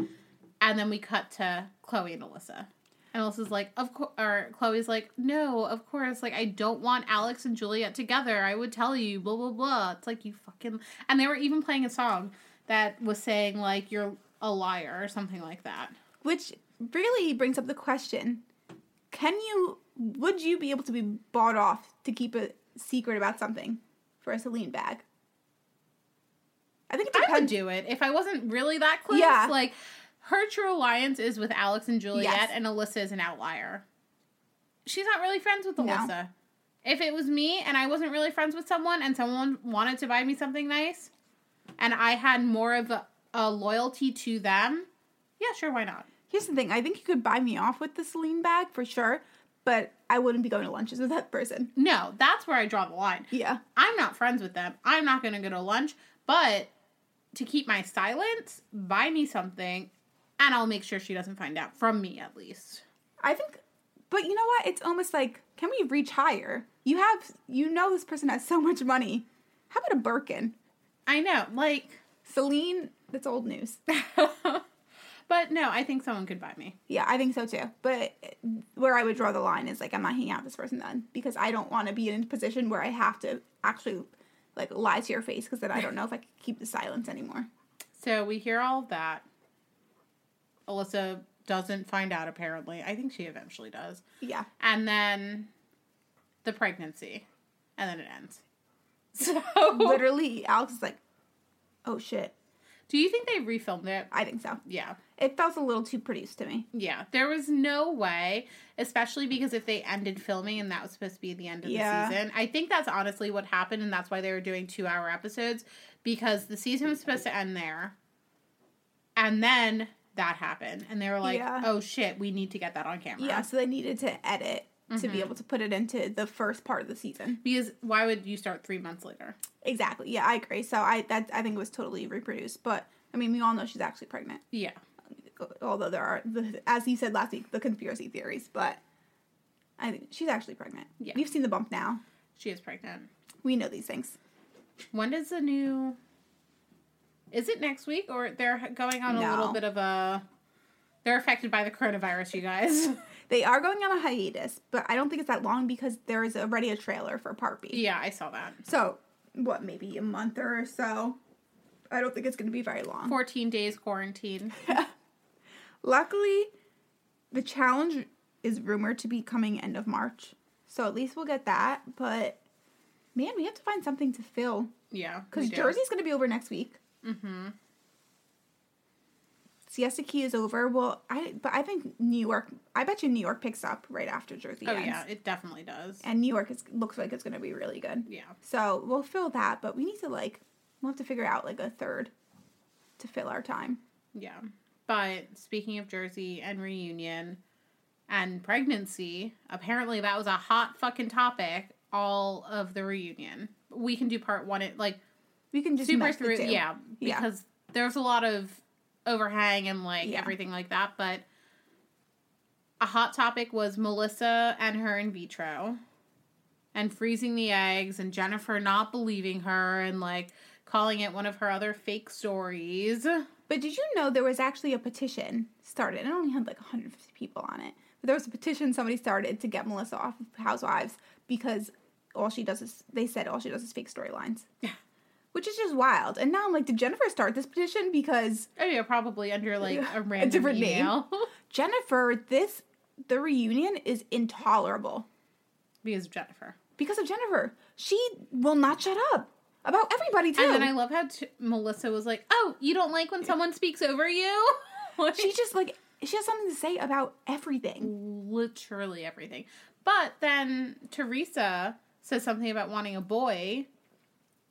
And then we cut to Chloe and Alyssa. And Alyssa's like, of course, or Chloe's like, no, of course, like I don't want Alex and Juliette together. I would tell you, blah blah blah. It's like you fucking. And they were even playing a song that was saying like you're a liar or something like that. Which really brings up the question: Can you? Would you be able to be bought off to keep a secret about something for a Celine bag? I think it I would do it if I wasn't really that close. Yeah. Like her true alliance is with Alex and Juliette, Yes. and Alyssa is an outlier. She's not really friends with No. Alyssa. If it was me and I wasn't really friends with someone and someone wanted to buy me something nice and I had more of a, a loyalty to them, yeah, sure, why not? Here's the thing: I think you could buy me off with the Celine bag for sure, but I wouldn't be going to lunches with that person. No, that's where I draw the line. Yeah. I'm not friends with them. I'm not going to go to lunch, but to keep my silence, buy me something and I'll make sure she doesn't find out from me at least. I think, but you know what? It's almost like, can we reach higher? You have, you know, this person has so much money. How about a Birkin? I know, like, Celine, that's old news. [LAUGHS] [LAUGHS] but no, I think someone could buy me. Yeah, I think so too. But eh, where I would draw the line is like, I'm not hanging out with this person then because I don't want to be in a position where I have to actually like lie to your face because then I don't know if I can keep the silence anymore. So we hear all of that. Alyssa doesn't find out apparently. I think she eventually does. Yeah. And then the pregnancy. And then it ends. [LAUGHS] So Literally, Alex is like, oh shit. do you think they refilmed it? I think so. Yeah. It felt a little too produced to me. Yeah, there was no way, especially because if they ended filming and that was supposed to be the end of Yeah. the season, I think that's honestly what happened, and that's why they were doing two hour episodes because the season was supposed to end there, and then that happened, and they were like, Yeah. "Oh shit, we need to get that on camera." Yeah, so they needed to edit to Mm-hmm. be able to put it into the first part of the season. because why would you start three months later? Exactly. Yeah, I agree. So I that I think it was totally reproduced, but I mean, we all know she's actually pregnant. Yeah, Although there are, the, as you said last week, the conspiracy theories, but I think she's actually pregnant. Yeah. We've seen the bump now. she is pregnant. We know these things. When does the new? Is it next week or they're going on a little bit of a? They're affected by the coronavirus, you guys. [LAUGHS] They are going on a hiatus, but I don't think it's that long because there is already a trailer for Part B. yeah, I saw that. So what, maybe a month or so? I don't think it's going to be very long. 14 days quarantine. [LAUGHS] Luckily, the challenge is rumored to be coming end of March. So at least we'll get that. But man, we have to find something to fill. Yeah. Because. Jersey's going to be over next week. Mm-hmm. Siesta Key is over. Well, I but I think New York. I bet you New York picks up right after Jersey Oh ends. yeah, it definitely does. And New York is, looks like it's going to be really good. Yeah. So we'll fill that, but we need to like we'll have to figure out like a third to fill our time. Yeah. But speaking of Jersey and reunion and pregnancy, apparently that was a hot fucking topic all of the reunion. We can do part one it like We can just super through yeah, Yeah. because there's a lot of overhang and like Yeah. everything like that, but a hot topic was Melissa and her in vitro and freezing the eggs and Jennifer not believing her and like calling it one of her other fake stories. But did you know there was actually a petition started? It only had like 150 people on it. But there was a petition somebody started to get Melissa off of Housewives because all she does is they said all she does is fake storylines. Yeah. Which is just wild. And now I'm like, did Jennifer start this petition? Because Oh yeah, probably under like a [LAUGHS] a random different name. email. [LAUGHS] Jennifer, this the reunion is intolerable because of Jennifer. because of Jennifer. She will not shut up about everybody too. And then I love how t- Melissa was like, "Oh, you don't like when someone speaks over you?" [LAUGHS] Like, she just like she has something to say about everything. literally everything. But then Teresa says something about wanting a boy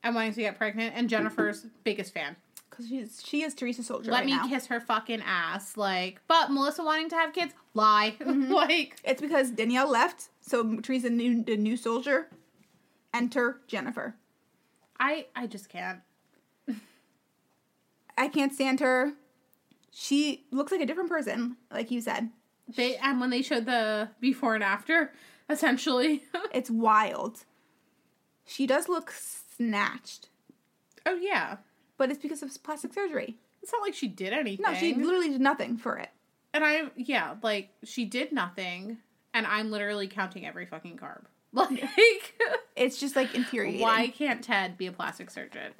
and wanting to get pregnant, and Jennifer's biggest fan. Because she's she is Teresa Soldier Let right me now. kiss her fucking ass. Like, but Melissa wanting to have kids, lie. [LAUGHS] Mm-hmm. like, It's because Danielle left, so Teresa knew the new soldier. Enter Jennifer. I I just can't. I can't stand her. She looks like a different person, like you said. They and when they showed the before and after, essentially. [LAUGHS] It's wild. She does look snatched, oh yeah, but it's because of plastic surgery. it's not like she did anything. No, she literally did nothing for it. and I yeah, like she did nothing, and I'm literally counting every fucking carb. [LAUGHS] Like, It's just like infuriating. why can't Ted be a plastic surgeon?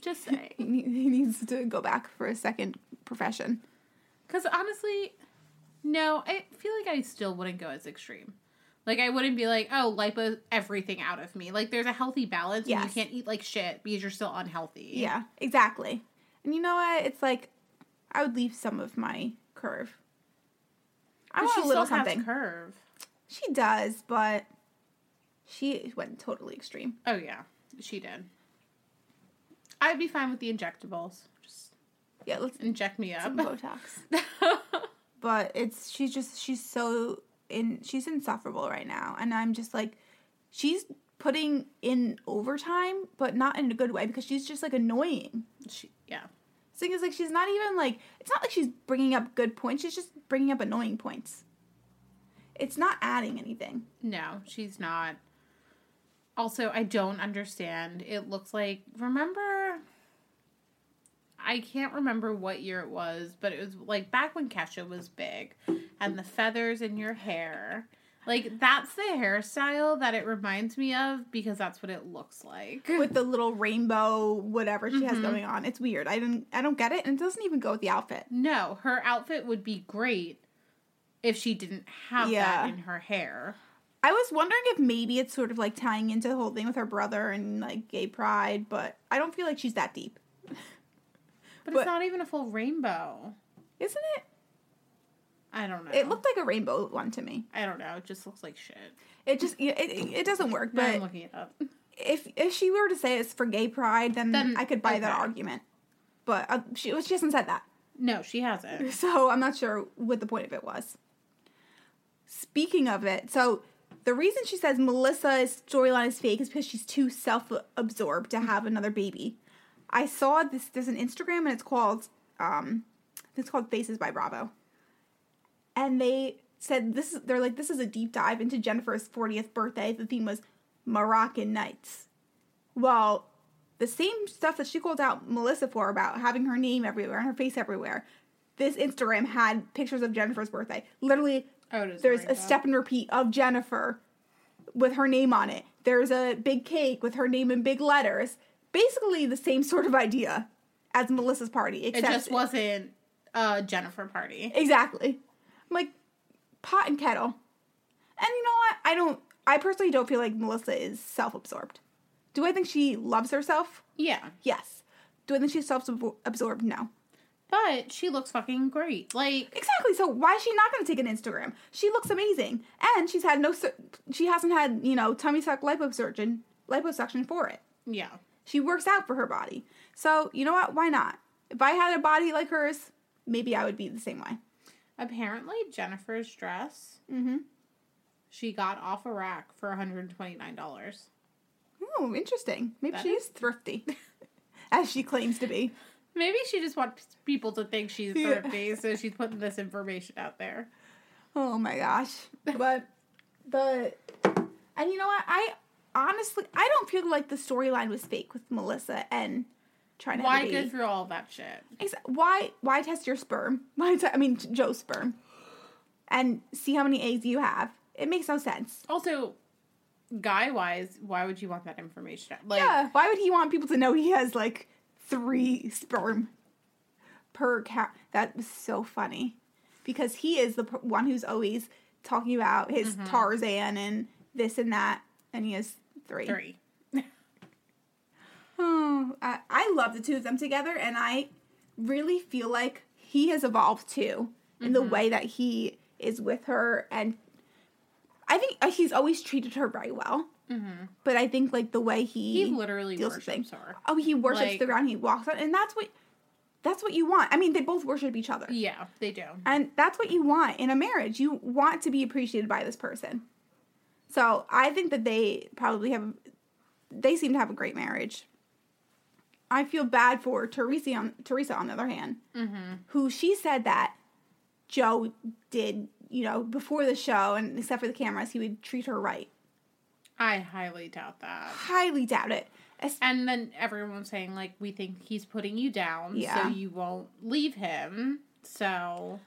Just [LAUGHS] saying. he needs to go back for a second profession. Because honestly, no, I feel like I still wouldn't go as extreme. Like I wouldn't be like, oh, lipo everything out of me. Like there's a healthy balance. and Yes. you can't eat like shit because you're still unhealthy. Yeah, exactly. And you know what? It's like I would leave some of my curve. I But want a little something. curve. She does, but she went totally extreme. Oh yeah, she did. I'd be fine with the injectables. Just Yeah, let's inject me up. some Botox. [LAUGHS] But it's she's just she's so in she's insufferable right now, and I'm just like, she's putting in overtime, but not in a good way because she's just like annoying. she, yeah. thing is like she's not even like it's not like she's bringing up good points. She's just bringing up annoying points. It's not adding anything. No, she's not. Also, I don't understand. It looks like remember I can't remember what year it was, but it was like back when Kesha was big and the feathers in your hair. Like that's the hairstyle that it reminds me of because that's what it looks like. with the little rainbow whatever she has Mhm. going on. It's weird. I don't I don't get it and it doesn't even go with the outfit. No, her outfit would be great if she didn't have Yeah. that in her hair. I was wondering if maybe it's sort of like tying into the whole thing with her brother and like gay pride, but I don't feel like she's that deep. But, But- it's not even a full rainbow. Isn't it? I don't know. It looked like a rainbow one to me. I don't know. It just looks like shit. It just it, it, it doesn't work. Now I'm But looking it up. if if she were to say it's for gay pride, then, Then, I could buy that argument. But uh, she she hasn't said that. No, she hasn't. [LAUGHS] So I'm not sure what the point of it was. Speaking of it, so the reason she says Melissa's storyline is fake is because she's too self-absorbed to have another baby. I saw this. There's an Instagram and it's called um, it's called Faces by Bravo, and they said this is they're like this is a deep dive into Jennifer's 40th birthday. The theme was Moroccan Nights. Well, the same stuff that she called out Melissa for about having her name everywhere and her face everywhere. This Instagram had pictures of Jennifer's birthday. Literally, Oh, there's a step and repeat of Jennifer with her name on it. There's a big cake with her name in big letters. Basically, the same sort of idea as Melissa's party, It just wasn't a Jennifer party. exactly. I'm like pot and kettle. And you know what? I don't. I personally don't feel like Melissa is self-absorbed. Do I think she loves herself? Yeah, Yes. Do I think she's self-absorbed? No. but she looks fucking great. Like, Exactly. So why is she not going to take an Instagram? She looks amazing, and she's had no. She hasn't had you know tummy tuck liposuction liposuction for it. yeah, She works out for her body. So you know what? Why not? If I had a body like hers, maybe I would be the same way. apparently Jennifer's dress Mm-hmm. she got off a rack for one hundred twenty nine dollars. Oh, interesting. Maybe That she is thrifty, [LAUGHS] [LAUGHS] as she claims to be. Maybe she just wants people to think she's Yeah. thrifty, so she's putting this information out there. Oh my gosh. But the and you know what? I honestly I don't feel like the storyline was fake with Melissa and trying to Why go through all that shit? Why why test your sperm? [LAUGHS] Why te- I mean Joe's sperm, and see how many eggs you have? It makes no sense. Also, guy wise, why would you want that information? Like, yeah. Why would he want people to know he has like three sperm per cat? That was so funny because he is the one who's always talking about his Mm-hmm. Tarzan and this and that, and he has three. three. [LAUGHS] Oh, I, I love the two of them together, and I really feel like he has evolved too in the way that he is with her, and I think uh, he's always treated her very well. Mm-hmm. But I think like the way he He literally deals with worships things. her. Oh, he worships Like- the ground he walks on, and that's what that's what you want. I mean, they both worship each other, Yeah, they do. and that's what you want in a marriage. You want to be appreciated by this person. So I think that they probably have. They seem to have a great marriage. I feel bad for Teresa. On Teresa, on the other hand, Mm-hmm. who she said that Joe did, you know, before the show, and except for the cameras, he would treat her right. I highly doubt that. Highly doubt it. Es- And then everyone's saying like, we think he's putting you down, Yeah. so you won't leave him. So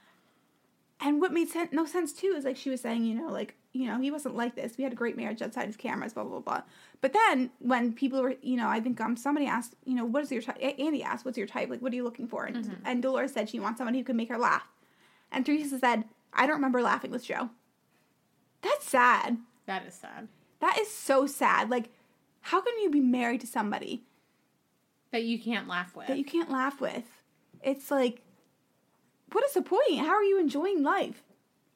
And what made sen- no sense too is like she was saying, you know, like you know he wasn't like this. We had a great marriage outside his cameras, blah blah blah. But then when people were, you know, I think um somebody asked, you know, what is your type? Andy asked, what's your type? Like, what are you looking for? And, and Dolores said she wants someone who can make her laugh. And Teresa said, I don't remember laughing with Joe. That's sad. that is sad. That is so sad. Like, how can you be married to somebody That you can't laugh with. that you can't laugh with? It's like, what is the point? How are you enjoying life?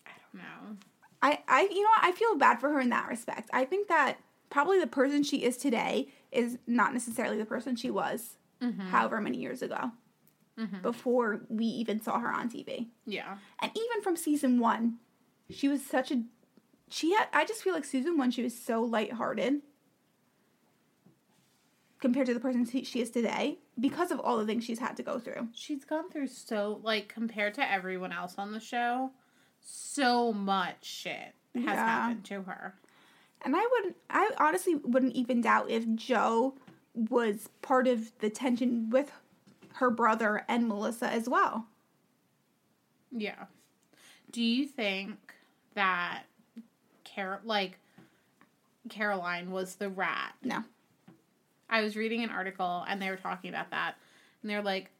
I don't know. I, I, you know, what? I feel bad for her in that respect. I think that probably the person she is today is not necessarily the person she was, mm-hmm. however many years ago, mm-hmm. before we even saw her on TV. Yeah. And even from season one, she was such a, she had. I just feel like season one she was so lighthearted compared to the person she is today because of all the things she's had to go through. She's gone through so like compared to everyone else on the show, so much shit has Yeah. happened to her. And I wouldn't I honestly wouldn't even doubt if Joe was part of the tension with her brother and Melissa as well. Yeah. Do you think that Car- like Caroline was the rat? No. I was reading an article and they were talking about that. And they're like,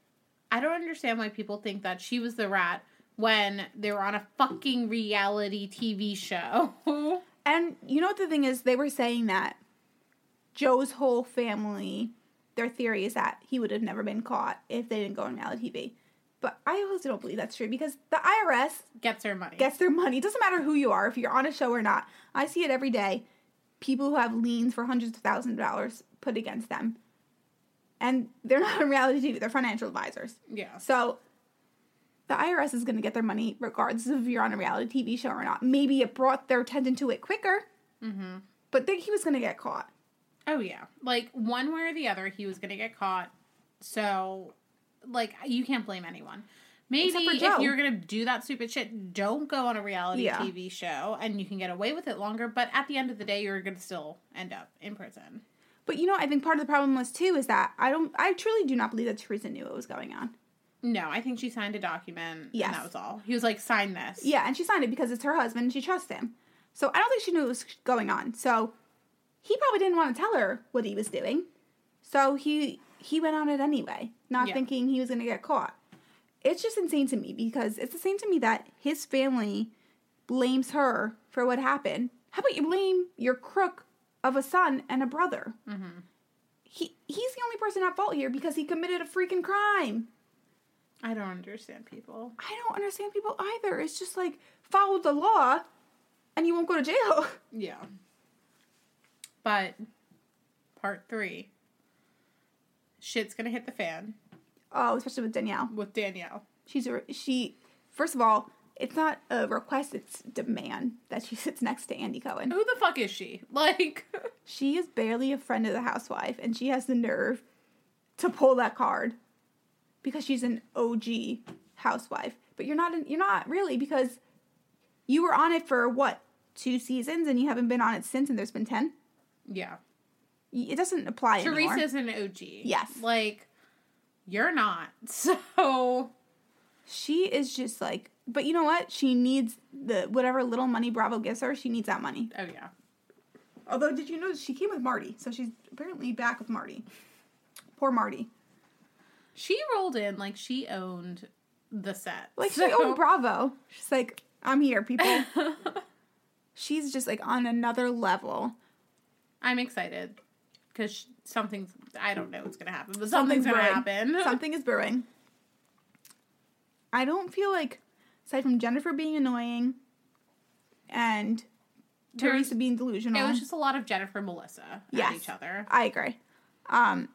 I don't understand why people think that she was the rat when they were on a fucking reality TV show. [LAUGHS] And you know what the thing is? They were saying that Joe's whole family, their theory is that he would have never been caught if they didn't go on reality TV. But I also don't believe that's true because the IRS Gets her money. gets their money. It doesn't matter who you are, if you're on a show or not. I see it every day. People who have liens for hundreds of thousands of dollars put against them. And they're not on reality TV, they're financial advisors. yeah. So the IRS is going to get their money regardless of if you're on a reality TV show or not. Maybe it brought their attention to it quicker, Mm-hmm. but they, he was going to get caught. Oh yeah. Like one way or the other, he was gonna get caught. So, like, you can't blame anyone. Maybe if you're gonna do that stupid shit, don't go on a reality Yeah. TV show, and you can get away with it longer. But at the end of the day, you're gonna still end up in prison. But you know, I think part of the problem was too is that I don't, I truly do not believe that Teresa knew what was going on. No, I think she signed a document. Yes. and that was all. He was like, "Sign this." Yeah, and she signed it because it's her husband and she trusts him. So I don't think she knew what was going on. So he probably didn't want to tell her what he was doing. So he he went on it anyway, not Yeah. thinking he was going to get caught. It's just insane to me because it's insane to me that his family blames her for what happened. How about you blame your crook of a son and a brother? Mm-hmm. He he's the only person at fault here because he committed a freaking crime. I don't understand people. I don't understand people either. It's just like follow the law and you won't go to jail. [LAUGHS] Yeah. But part three, shit's gonna hit the fan Oh, especially with Danielle. with Danielle. She's a she first of all, it's not a request, it's demand that she [LAUGHS] sits next to Andy Cohen. Who the fuck is she? [LAUGHS] Like, She is barely a friend of the housewife and she has the nerve to pull that card because she's an OG housewife. But you're not you're not really because you were on it for what? Two seasons and you haven't been on it since and there's been 10. yeah. It doesn't apply anymore. Teresa's an OG. Yes. Like, you're not. [LAUGHS] So, She is just like, but you know what? She needs the whatever little money Bravo gives her. She needs that money. oh yeah. Although, did you know she came with Marty? So she's apparently back with Marty. Poor Marty. She rolled in like she owned the set. Like she So- owned [LAUGHS] Bravo. She's like, I'm here, people. [LAUGHS] She's just like on another level. I'm excited because something's I don't know what's gonna happen, but Something's something's, gonna brewing. happen. Something is brewing. I don't feel like, aside from Jennifer being annoying and There's- Teresa being delusional, It was just a lot of Jennifer and Melissa Yes. at each other. I agree. Um,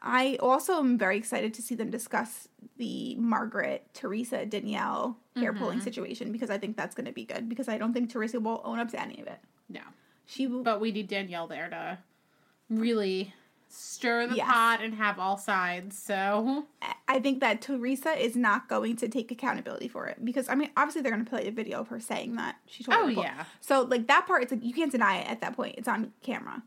I also am very excited to see them discuss the Margaret, Teresa, Danielle hair pulling Mm-hmm. situation because I think that's going to be good because I don't think Teresa will own up to any of it. No, She will. but we need Danielle there to really stir the Yes. pot and have all sides. So I think that Teresa is not going to take accountability for it because I mean, obviously they're going to play the video of her saying that she told. Oh, yeah. So like that part, it's like you can't deny it at that point. It's on camera.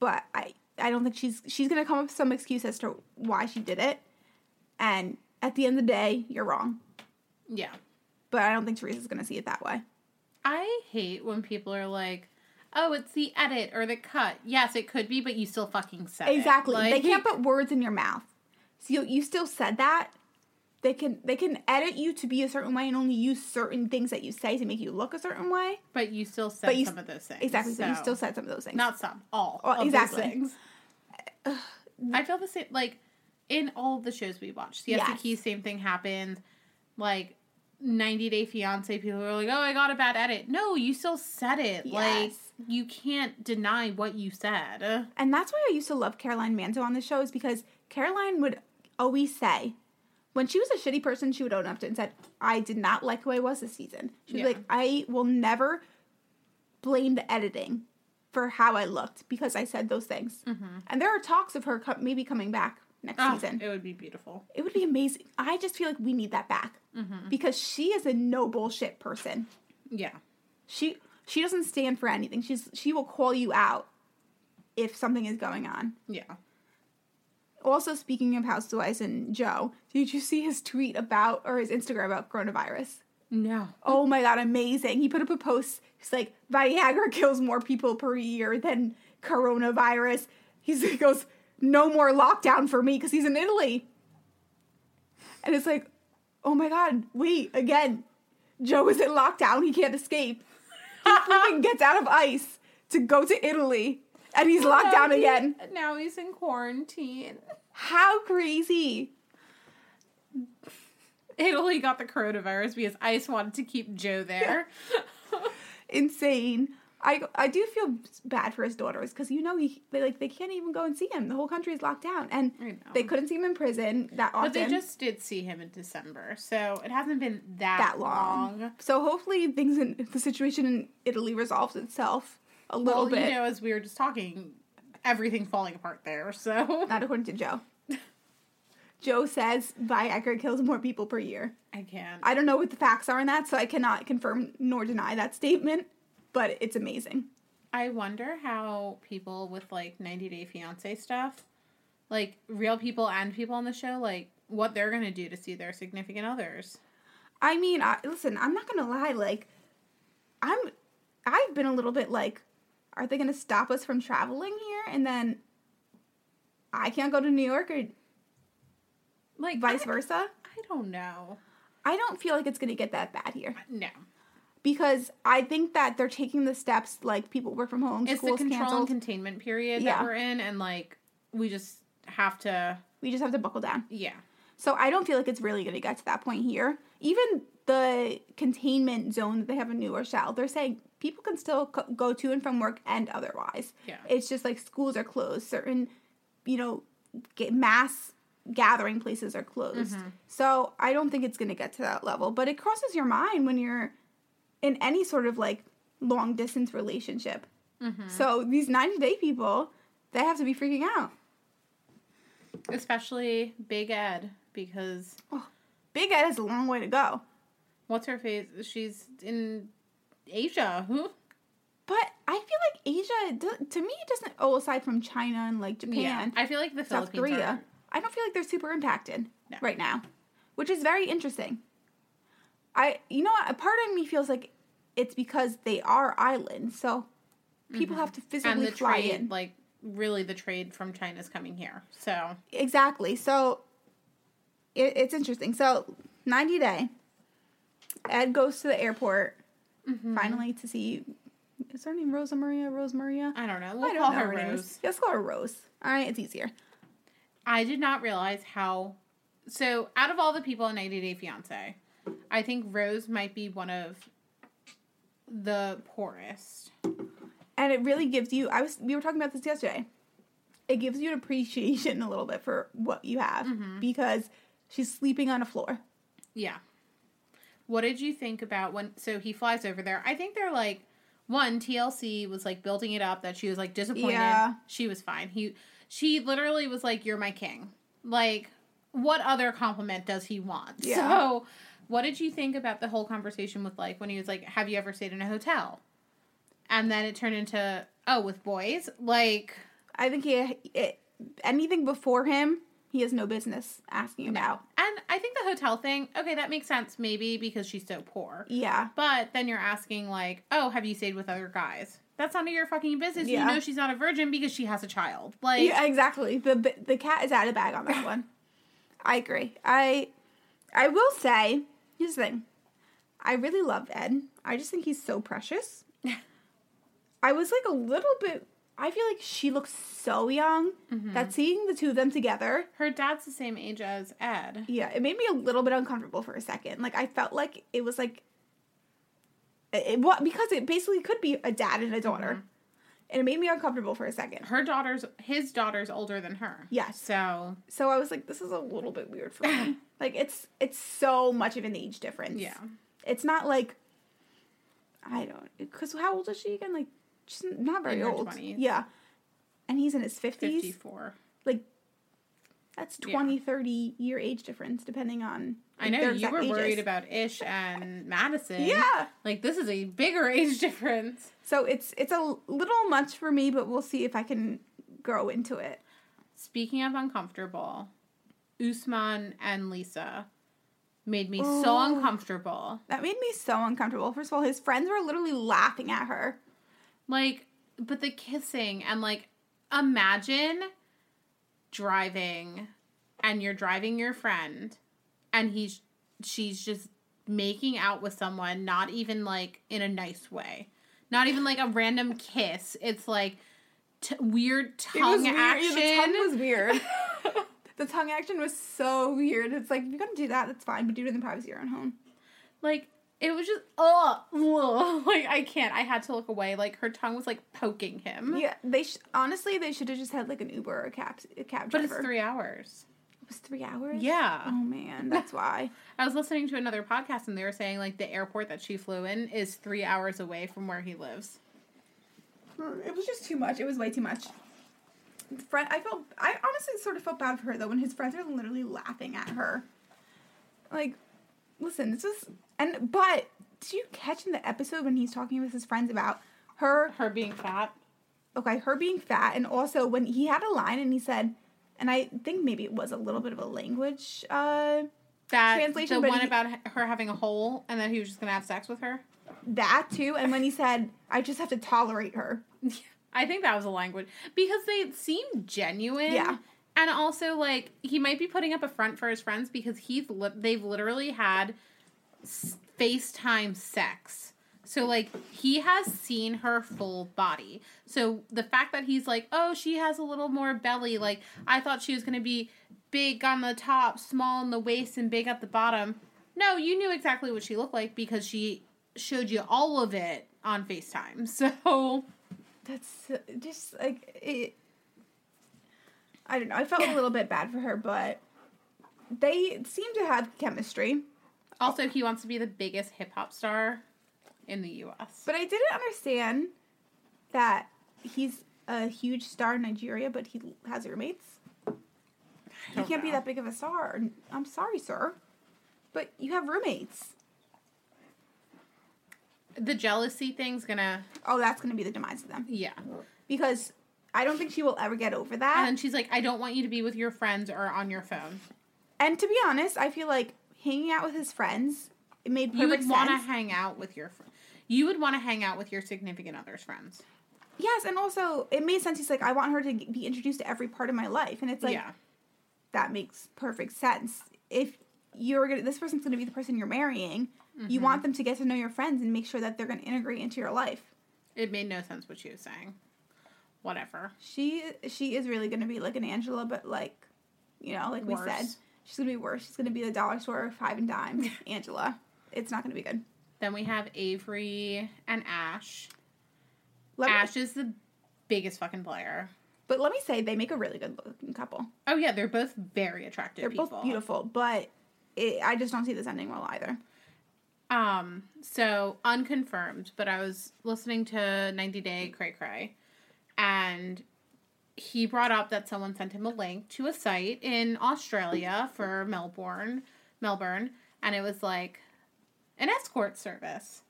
But I, I don't think she's she's going to come up with some excuse as to why she did it, and at the end of the day, you're wrong. yeah, But I don't think Teresa's going to see it that way. I hate when people are like. Oh, it's the edit or the cut. Yes, it could be, but you still fucking said it. Exactly. they can't [LAUGHS] put words in your mouth. So you, you still said that. They can they can edit you to be a certain way and only use certain things that you say to make you look a certain way. But you still said you- some of those things. Exactly. So, you still said some of those things. not some, all of exactly. things. I feel the same. Like in all the shows we watched, Siesta Yes. Key, same thing happened. Like 90 Day Fiance, people were like, "Oh, I got a bad edit." No, you still said it. Like you can't deny what you said. And that's why I used to love Caroline Manzo on the show, is because Caroline would always say, when she was a shitty person, she would own up to it and said, I did not like who I was this season. She'd be Yeah. like, I will never blame the editing for how I looked because I said those things. Mm-hmm. And there are talks of her co- maybe coming back next Oh, season. it would be beautiful. It would be amazing. I just feel like we need that back mm-hmm. because she is a no bullshit person. Yeah. She she doesn't stand for anything. She's she will call you out if something is going on. Yeah. Also, speaking of Housewives and Joe, did you see his tweet about or his Instagram about coronavirus? No. Oh my god, amazing! He put up a post. He's like, Viagra kills more people per year than coronavirus. He's, he goes, no more lockdown for me because he's in Italy. And it's like, oh my god, wait again. Joe is in lockdown. He can't escape. He [LAUGHS] freaking gets out of ICE to go to Italy, and he's locked down he- again. Now he's in quarantine. How crazy! Italy got the coronavirus because ICE wanted to keep Joe there. [LAUGHS] insane. I I do feel bad for his daughters because you know he they like they can't even go and see him. The whole country is locked down, and they couldn't see him in prison that often. But they just did see him in December, so it hasn't been that, that long. long. So hopefully things in the situation in Italy resolves itself a little well, bit. you know, as we were just talking, everything falling apart there. So [LAUGHS] Not according to Joe. Joe says Viagra kills more people per year. I can't. I don't know what the facts are in that, so I cannot confirm nor deny that statement. But it's amazing. I wonder how people with like 90 Day Fiance stuff, like real people and people on the show, like what they're gonna do to see their significant others. I mean, I, listen, I'm not gonna lie. Like, I'm, I've been a little bit like, are they gonna stop us from traveling here, and then I can't go to New York, or Like vice I, versa? I don't know. I don't feel like it's gonna get that bad here No, because I think that they're taking the steps like people work from home, it's the control canceled. and containment period Yeah. that we're in, and like we just have to. we just have to buckle down. Yeah, So I don't feel like it's really gonna get to that point here. Even the containment zone that they have in New Rochelle, they're saying people can still co- go to and from work and otherwise. Yeah. It's just like schools are closed. Certain, you know, mass gathering places are closed. Mm-hmm. So I don't think it's gonna get to that level. But it crosses your mind when you're in any sort of like long distance relationship. Mm-hmm. So these 90 day people, they have to be freaking out. especially Big Ed because oh, Big Ed has a long way to go. what's her face? She's in Asia. Who? [LAUGHS] But I feel like Asia, to me, it doesn't. Oh, aside from China and like Japan, Yeah, I feel like the South Philippines Korea, are- I don't feel like they're super impacted No. right now, which is very interesting. I, you know, a part of me feels like it's because they are islands. So People have to and physically the fly trade, in. like really, the trade from China's coming here. So Exactly. So it, it's interesting. So 90 day. Ed goes to the airport Mm-hmm. finally to see. Is her name Rosa Maria? Rose Maria? I don't know. I We'll don't call know her is. Rose. Let's call her Rose. All right, it's easier. I did not realize how. So, out of all the people in 90 Day Fiance, I think Rose might be one of the poorest. And it really gives you. I was. We were talking about this yesterday. It gives you an appreciation [LAUGHS] a little bit for what you have Mm-hmm. because she's sleeping on a floor. Yeah. What did you think about when? So he flies over there. I think they're like, one TLC was like building it up that she was like disappointed. Yeah. She was fine. He, she literally was like, "You're my king." Like, what other compliment does he want? Yeah. So, what did you think about the whole conversation with like when he was like, "Have you ever stayed in a hotel?" And then it turned into, "Oh, with boys." Like, I think he. It, anything before him, he has no business asking about. and I think the hotel thing. Okay, that makes sense maybe because she's so poor. Yeah. But then you're asking like, oh, have you stayed with other guys? That's none of your fucking business. Yeah. You know she's not a virgin because she has a child. Like, Yeah, exactly. The the cat is out of bag on that [LAUGHS] one. I agree. I I will say, here's the thing. I really love Ed. I just think he's so precious. [LAUGHS] I was like a little bit I feel like she looks so young Mm-hmm. that seeing the two of them together, her dad's the same age as Ed. yeah, it made me a little bit uncomfortable for a second. Like I felt like it was like it, what because it basically could be a dad and a daughter. Mm-hmm. And it made me uncomfortable for a second. Her daughter's his daughter's older than her. Yes. So So I was like, this is a little bit weird for me. [LAUGHS] like it's it's so much of an age difference. yeah. It's not like I don't because how old is she again? Like she's not very old. 20s. Yeah. And he's in his fifties. four. Like that's Yeah. 20, 30 year age difference depending on I know you were ages. worried about Ish and Madison. Yeah. Like this is a bigger [LAUGHS] age difference. So it's it's a little much for me, but we'll see if I can grow into it. Speaking of uncomfortable, Usman and Lisa made me so Oh. uncomfortable. That made me so uncomfortable. First of all, his friends were literally laughing at her. Like, but the kissing and like, imagine driving and you're driving your friend and he's, she's just making out with someone, not even like in a nice way, not even like a random kiss. It's like t- weird tongue weird. action. The tongue was weird. [LAUGHS] the tongue action was so weird. It's like if you're gonna do that, that's fine, but do it in the privacy of your own home. like, it was just, oh, [LAUGHS] like I can't. I had to look away. Like her tongue was like poking him. Yeah, they sh- honestly they should have just had like an Uber or a cab a cab But it's three hours. It was three hours. Yeah. Oh man, [LAUGHS] that's why. I was listening to another podcast and they were saying like the airport that she flew in is three hours away from where he lives. Hmm, it was just too much. It was way too much. Friend, I felt. I honestly sort of felt bad for her though when his friends are literally laughing at her. Like, listen, this is and but did you catch in the episode when he's talking with his friends about her Her being fat. okay, her being fat, and also when he had a line and he said, and I think maybe it was a little bit of a language. Uh, That Translation, the one he- about her having a hole and that he was just gonna have sex with her. that too, and when he said, "I just have to tolerate her." [LAUGHS] I think that was a language because they seemed genuine. Yeah. And also, like, he might be putting up a front for his friends because he's li- they've literally had FaceTime sex. So, like, he has seen her full body. So, the fact that he's like, oh, she has a little more belly, like, I thought she was going to be big on the top, small in the waist, and big at the bottom. No, you knew exactly what she looked like because she showed you all of it on FaceTime. [LAUGHS] So, That's uh, just like it. I don't know. I felt a little bit bad for her, but they seem to have chemistry. Also, he wants to be the biggest hip hop star in the U.S. But I didn't understand that he's a huge star in Nigeria, but he has roommates. You can't be that big of a star. I'm sorry, sir, but you have roommates. the jealousy thing's gonna, Oh, that's to be the demise of them yeah. because I don't think she will ever get over that. And she's like, I don't want you to be with your friends or on your phone. And to be honest, I feel like hanging out with his friends it made perfect You would want to hang out with your, fr- you would want to hang out with your significant other's friends. Yes, and also it made sense. He's like, I want her to be introduced to every part of my life, and it's like yeah. that makes perfect sense. If you're gonna, this person's gonna be the person you're marrying. You mm-hmm. want them to get to know your friends and make sure that they're gonna integrate into your life. It made no sense what she was saying. Whatever. She she is really gonna be like an Angela, but like, you know, like we said, she's gonna be worse. She's gonna be the dollar store five and dime [LAUGHS] Angela. It's not gonna be good. Then we have Avery and Ash. Let me, Ash is the biggest fucking player. but let me say they make a really good looking couple. Oh yeah, they're both very attractive They're people. both beautiful, but it, I just don't see this ending well either. Um, so unconfirmed, but I was listening to 90 Day Cray Cray, and he brought up that someone sent him a link to a site in Australia for Melbourne, Melbourne, and it was like an escort service.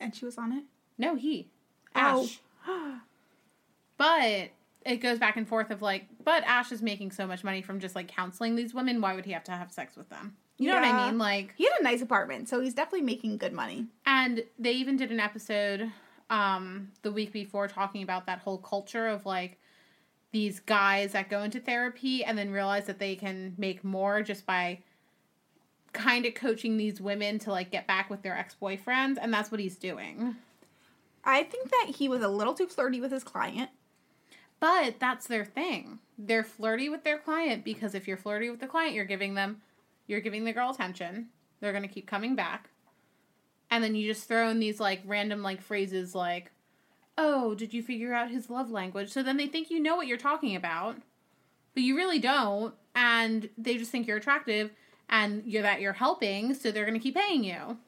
And she was on it. No, he, Oh. Ash. [GASPS] But it goes back and forth of like, but Ash is making so much money from just like counseling these women. Why would he have to have sex with them? You know what I mean? Like, He had a nice apartment, so he's definitely making good money. And they even did an episode um the week before talking about that whole culture of like these guys that go into therapy and then realize that they can make more just by kind of coaching these women to like get back with their ex-boyfriends and that's what he's doing. I think that he was a little too flirty with his client. But that's their thing. They're flirty with their client because if you're flirty with the client, you're giving them you're giving the girl attention. They're going to keep coming back. And then you just throw in these like random like phrases like, "Oh, did you figure out his love language?" So then they think you know what you're talking about, but you really don't, and they just think you're attractive and you're that you're helping, so they're going to keep paying you.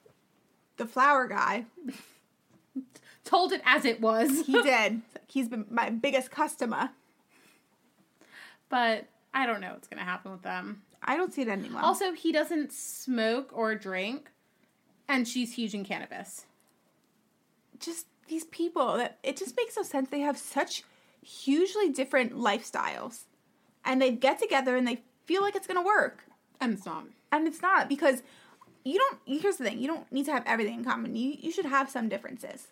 The flower guy, [LAUGHS] Told it as it was. he [LAUGHS] did. He's been my biggest customer. but I don't know what's going to happen with them. I don't see it ending well. Also, he doesn't smoke or drink, and she's huge in cannabis. just these people that it just makes no sense. They have such hugely different lifestyles, and they get together and they feel like it's gonna work, And it's not. and it's not because you don't. Here's the thing: you don't need to have everything in common. You you should have some differences,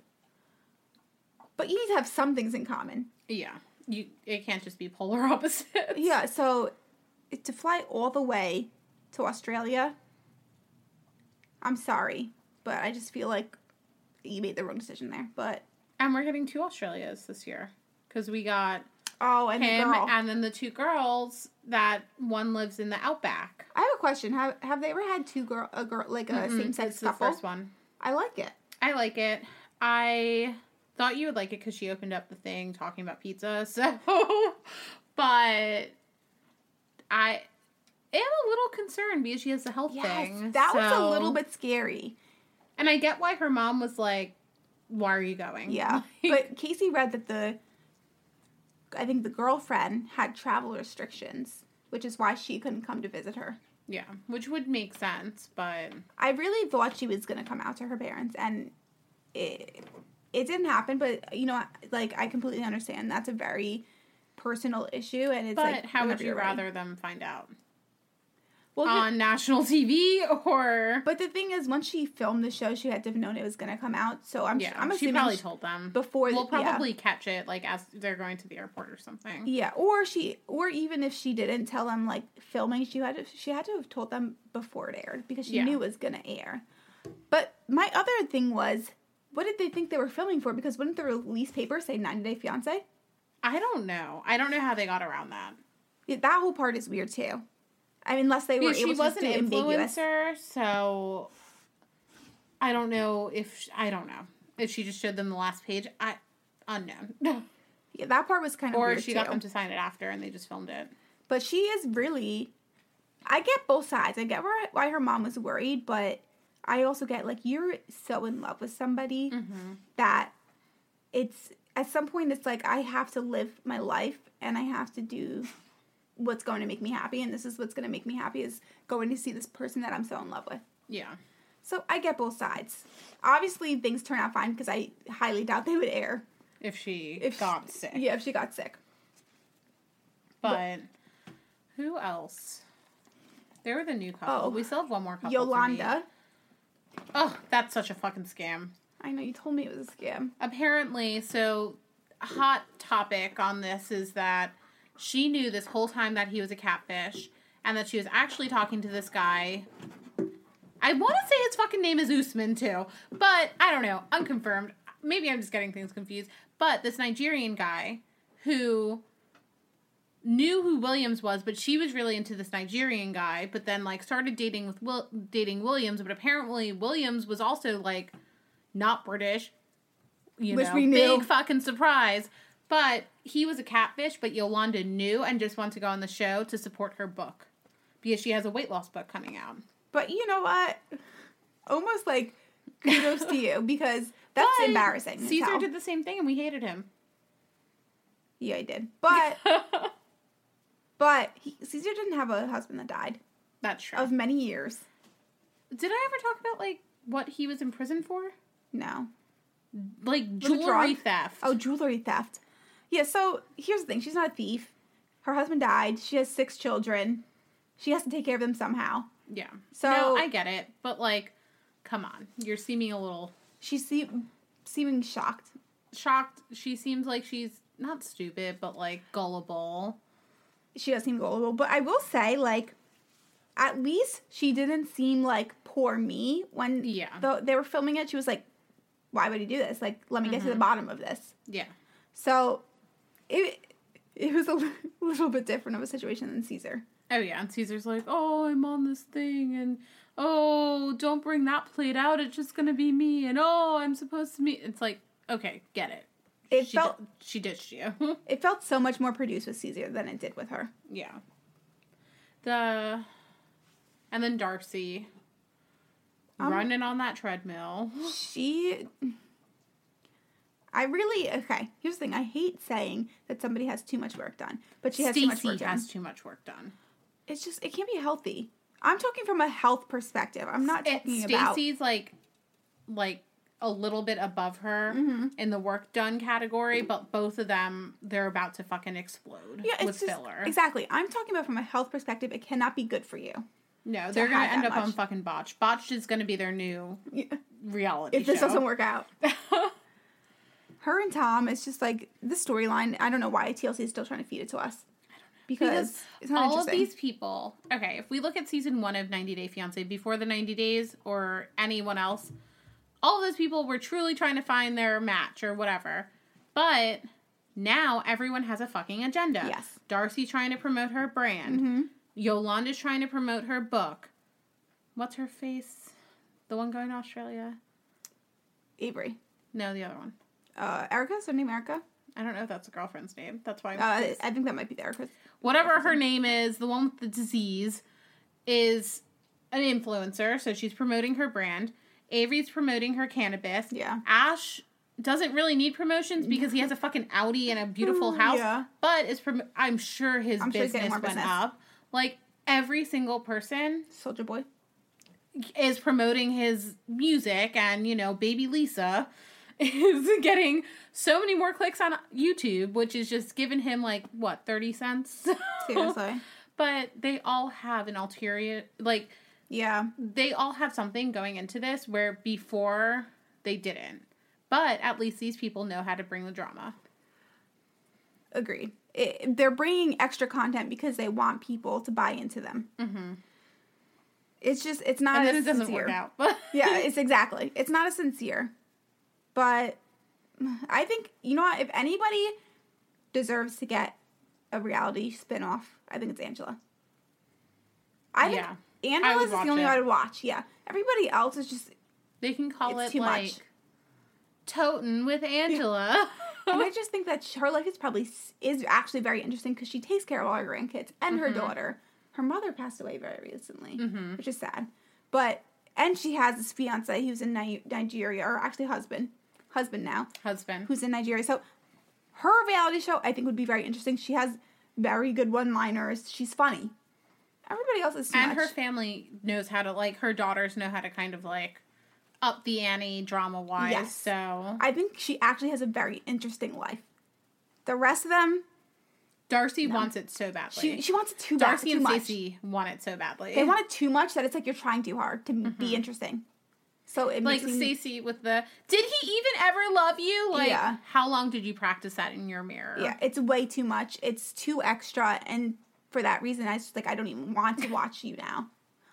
but you need to have some things in common. Yeah. You it can't just be polar [LAUGHS] opposites. Yeah. So to fly all the way to Australia, I'm sorry, but I just feel like you made the wrong decision there. But And we're getting two Australias this year. Because we got oh, and the him girl. and then the two girls that one lives in the outback. I have a question. Have Have they ever had two girl a girl like a Mm-mm, same sex it's the couple? first one. I like it. I like it. I thought you would like it because she opened up the thing talking about pizza. [LAUGHS] So, but I am a little concerned because she has the health Yes, thing. that was a little bit scary. And I get why her mom was like, "Why are you going?" Yeah, [LAUGHS] but Casey read that the I think the girlfriend had travel restrictions, which is why she couldn't come to visit her. yeah, which would make sense, but I really thought she was gonna come out to her parents, and it it didn't happen. But you know, like I completely understand that's a very personal issue, and it's but like how would you you're ready. rather them find out Well, on national TV [LAUGHS] or? but the thing is, once she filmed the show, she had to have known it was gonna come out. So I'm yeah, I'm she assuming probably she- told them before We'll the- yeah. probably catch it like as they're going to the airport or something. Yeah, or she, or even if she didn't tell them like filming, she had to, she had to have told them before it aired because she Yeah. knew it was gonna air. But my other thing was, what did they think they were filming for? Because wouldn't the release paper say 90 Day Fiance? I don't know. I don't know how they got around that. Yeah, that whole part is weird too. I mean, unless they were she to was an do ambiguous. influencer, so I don't know if I don't know if she just showed them the last page. I unknown, [LAUGHS] Yeah, that part was kind of or weird she too. got them to sign it after and they just filmed it. But she is really. I get both sides. I get why why her mom was worried, but I also get like you're so in love with somebody Mm-hmm. that it's at some point it's like I have to live my life and I have to do what's going to make me happy, and this is what's going to make me happy is going to see this person that I'm so in love with. Yeah, So I get both sides. Obviously, things turn out fine because I highly doubt they would air if she if got sick. Yeah, if she got sick. But who else? They were the new couple. Oh. we still have one more couple. Yolanda. Oh, that's such a fucking scam. I know you told me it was a scam. Apparently, so hot topic on this is that she knew this whole time that he was a catfish and that she was actually talking to this guy. I want to say his fucking name is Usman too, but I don't know, unconfirmed. Maybe I'm just getting things confused. But this Nigerian guy who knew who Williams was, but she was really into this Nigerian guy, but then like started dating with Will dating Williams, but apparently Williams was also like not British. You Which know, we knew. big fucking surprise. But he was a catfish, but Yolanda knew and just wanted to go on the show to support her book. Because she has a weight loss book coming out. But you know what? Almost like kudos to you [LAUGHS] because that's But embarrassing. Caesar did the same thing and we hated him. Yeah, I did. [LAUGHS] But but he, Caesar didn't have a husband that died That's true. of many years. Did I ever talk about like what he was in prison for? No. Like jewelry theft. Oh, jewelry theft. Yeah, so here's the thing. She's not a thief. Her husband died. She has six children. She has to take care of them somehow. Yeah. So- no, I get it, but like, come on, you're seeming a little She's se- seeming shocked. shocked. She seems like she's not stupid, but like gullible. She does seem gullible. But I will say, like, at least she didn't seem like poor me when Yeah. the, they were filming it. She was like, why would he do this? Like, let me get to the Mm-hmm. bottom of this. Yeah. So it it was a [LAUGHS] little bit different of a situation than Caesar. Oh yeah, and Caesar's like, oh, I'm on this thing, and oh, don't bring that plate out. It's just gonna be me, and oh, I'm supposed to meet. It's like, okay, get it. It she felt di- she ditched you. [LAUGHS] it felt so much more produced with Caesar than it did with her. yeah. The and then Darcey Um, running on that treadmill. She I really okay. Here's the thing. I hate saying that somebody has too much work done, but she has too much work done. has too much work done. It's just it can't be healthy. I'm talking from a health perspective. I'm not talking about Stacey's like like a little bit above her Mm-hmm. in the work done category, but both of them they're about to fucking explode yeah, with just, filler. exactly. I'm talking about from a health perspective. It cannot be good for you. No, they're gonna end up on much. fucking botched. Botched is gonna be their new Yeah. reality If this show. doesn't work out, [LAUGHS] her and Tom. It's just like the storyline. I don't know why TLC is still trying to feed it to us because, because it's not all of these people. Okay, if we look at season one of 90 Day Fiance before the 90 days or anyone else, all of those people were truly trying to find their match or whatever. But now everyone has a fucking agenda. Yes. Darcey trying to promote her brand. Mhm. Yolanda's trying to promote her book. What's her face? The one going to Australia? Avery, No, the other one. Uh, Erica's her name Erica. I don't know if that's a girlfriend's name. That's why. I'm Uh, confused. I think that might be the Erica's. Whatever her name is, the one with the disease is an influencer, so she's promoting her brand. Avery's promoting her cannabis. Yeah. Ash doesn't really need promotions because he has a fucking Audi and a beautiful house. Yeah. But is prom- I'm sure his I'm sure he's business getting more went business. up. Like every single person Soldier Boy. is promoting his music and you know baby lisa [LAUGHS] is getting so many more clicks on youtube which is just giving him like what 30 cents [LAUGHS] Seriously. but they all have an ulterior like yeah. they all have something going into this where before they didn't but at least these people know how to bring the drama Agreed. It, they're bringing extra content because they want people to buy into them. mm-hmm. It's just it's not and as then it doesn't sincere. work out but [LAUGHS] yeah, it's exactly. It's not as sincere. But I think you know what? If anybody deserves to get a reality spin-off, I think it's Angela. I think Yeah. Angela is the only it. one I would watch. Yeah, everybody else is just. they can call it too like much. totin with angela and [LAUGHS] I [LAUGHS] just think that her life is probably is actually very interesting because she takes care of all her grandkids and her Mhm. daughter. Her mother passed away very recently, Mhm. which is sad. But and she has this fiance who's in Ni- Nigeria, or actually husband, husband now, husband who's in Nigeria. So her reality show I think would be very interesting. She has very good one-liners. She's funny. Everybody else is too and much. her family knows how to like her daughters know how to kind of like up the ante drama wise Yes. so I think she actually has a very interesting life. The rest of them, darcey wants it so badly she she wants it too bad, darcey and. Stacey want it so badly They want it too much that it's like you're trying too hard to Mm-hmm. be interesting. So it Like me, Stacey with the Did he even ever love you? Like Yeah. how long did you practice that in your mirror? yeah, it's way too much. It's too extra, and for that reason, I just like I don't even want to watch you now.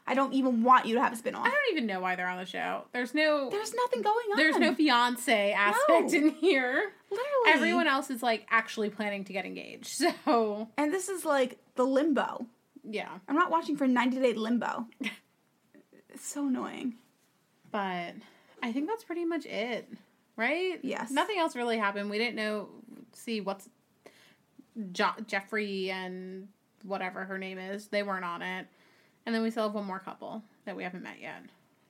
I don't even want you to have a spin off. I don't even know why they're on the show. There's no There's nothing going on. there's no fiance aspect No. in here. literally Everyone else is like actually planning to get engaged. [LAUGHS] So And this is like the limbo. yeah. I'm not watching for 90 day limbo. [LAUGHS] it's so annoying. But I think that's pretty much it. Right? Yes. Nothing else really happened. We didn't know see what's jo- Geoffrey and whatever her name is. They weren't on it. And then we still have one more couple that we haven't met yet.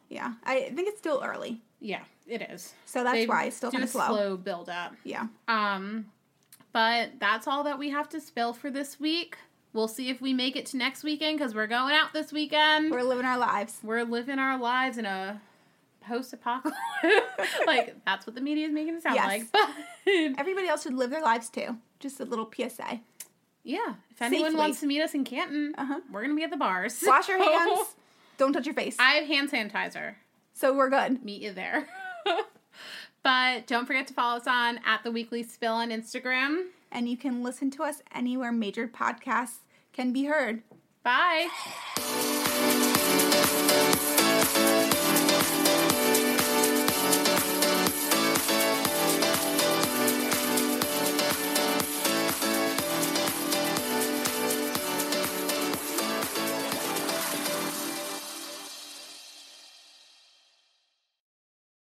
Yeah, I think it's still early, Yeah, it is. so that's They why it's still kind of slow. slow build up. Yeah, Um, but that's all that we have to spill for this week. We'll see if we make it to next weekend because we're going out this weekend. we're living our lives. We're living our lives in a post-apocalypse. [LAUGHS] like that's what the media is making it sound Yes. like. [LAUGHS] But Everybody else should live their lives too. Just a little PSA. yeah, if anyone wants to meet us in Canton, Uh-huh. we're gonna be at the bars. [LAUGHS] Wash your hands. Don't touch your face. I have hand sanitizer. So we're good. Meet you there. but don't forget to follow us on at the Weekly Spill on Instagram. And you can listen to us anywhere major podcasts can be heard. Bye.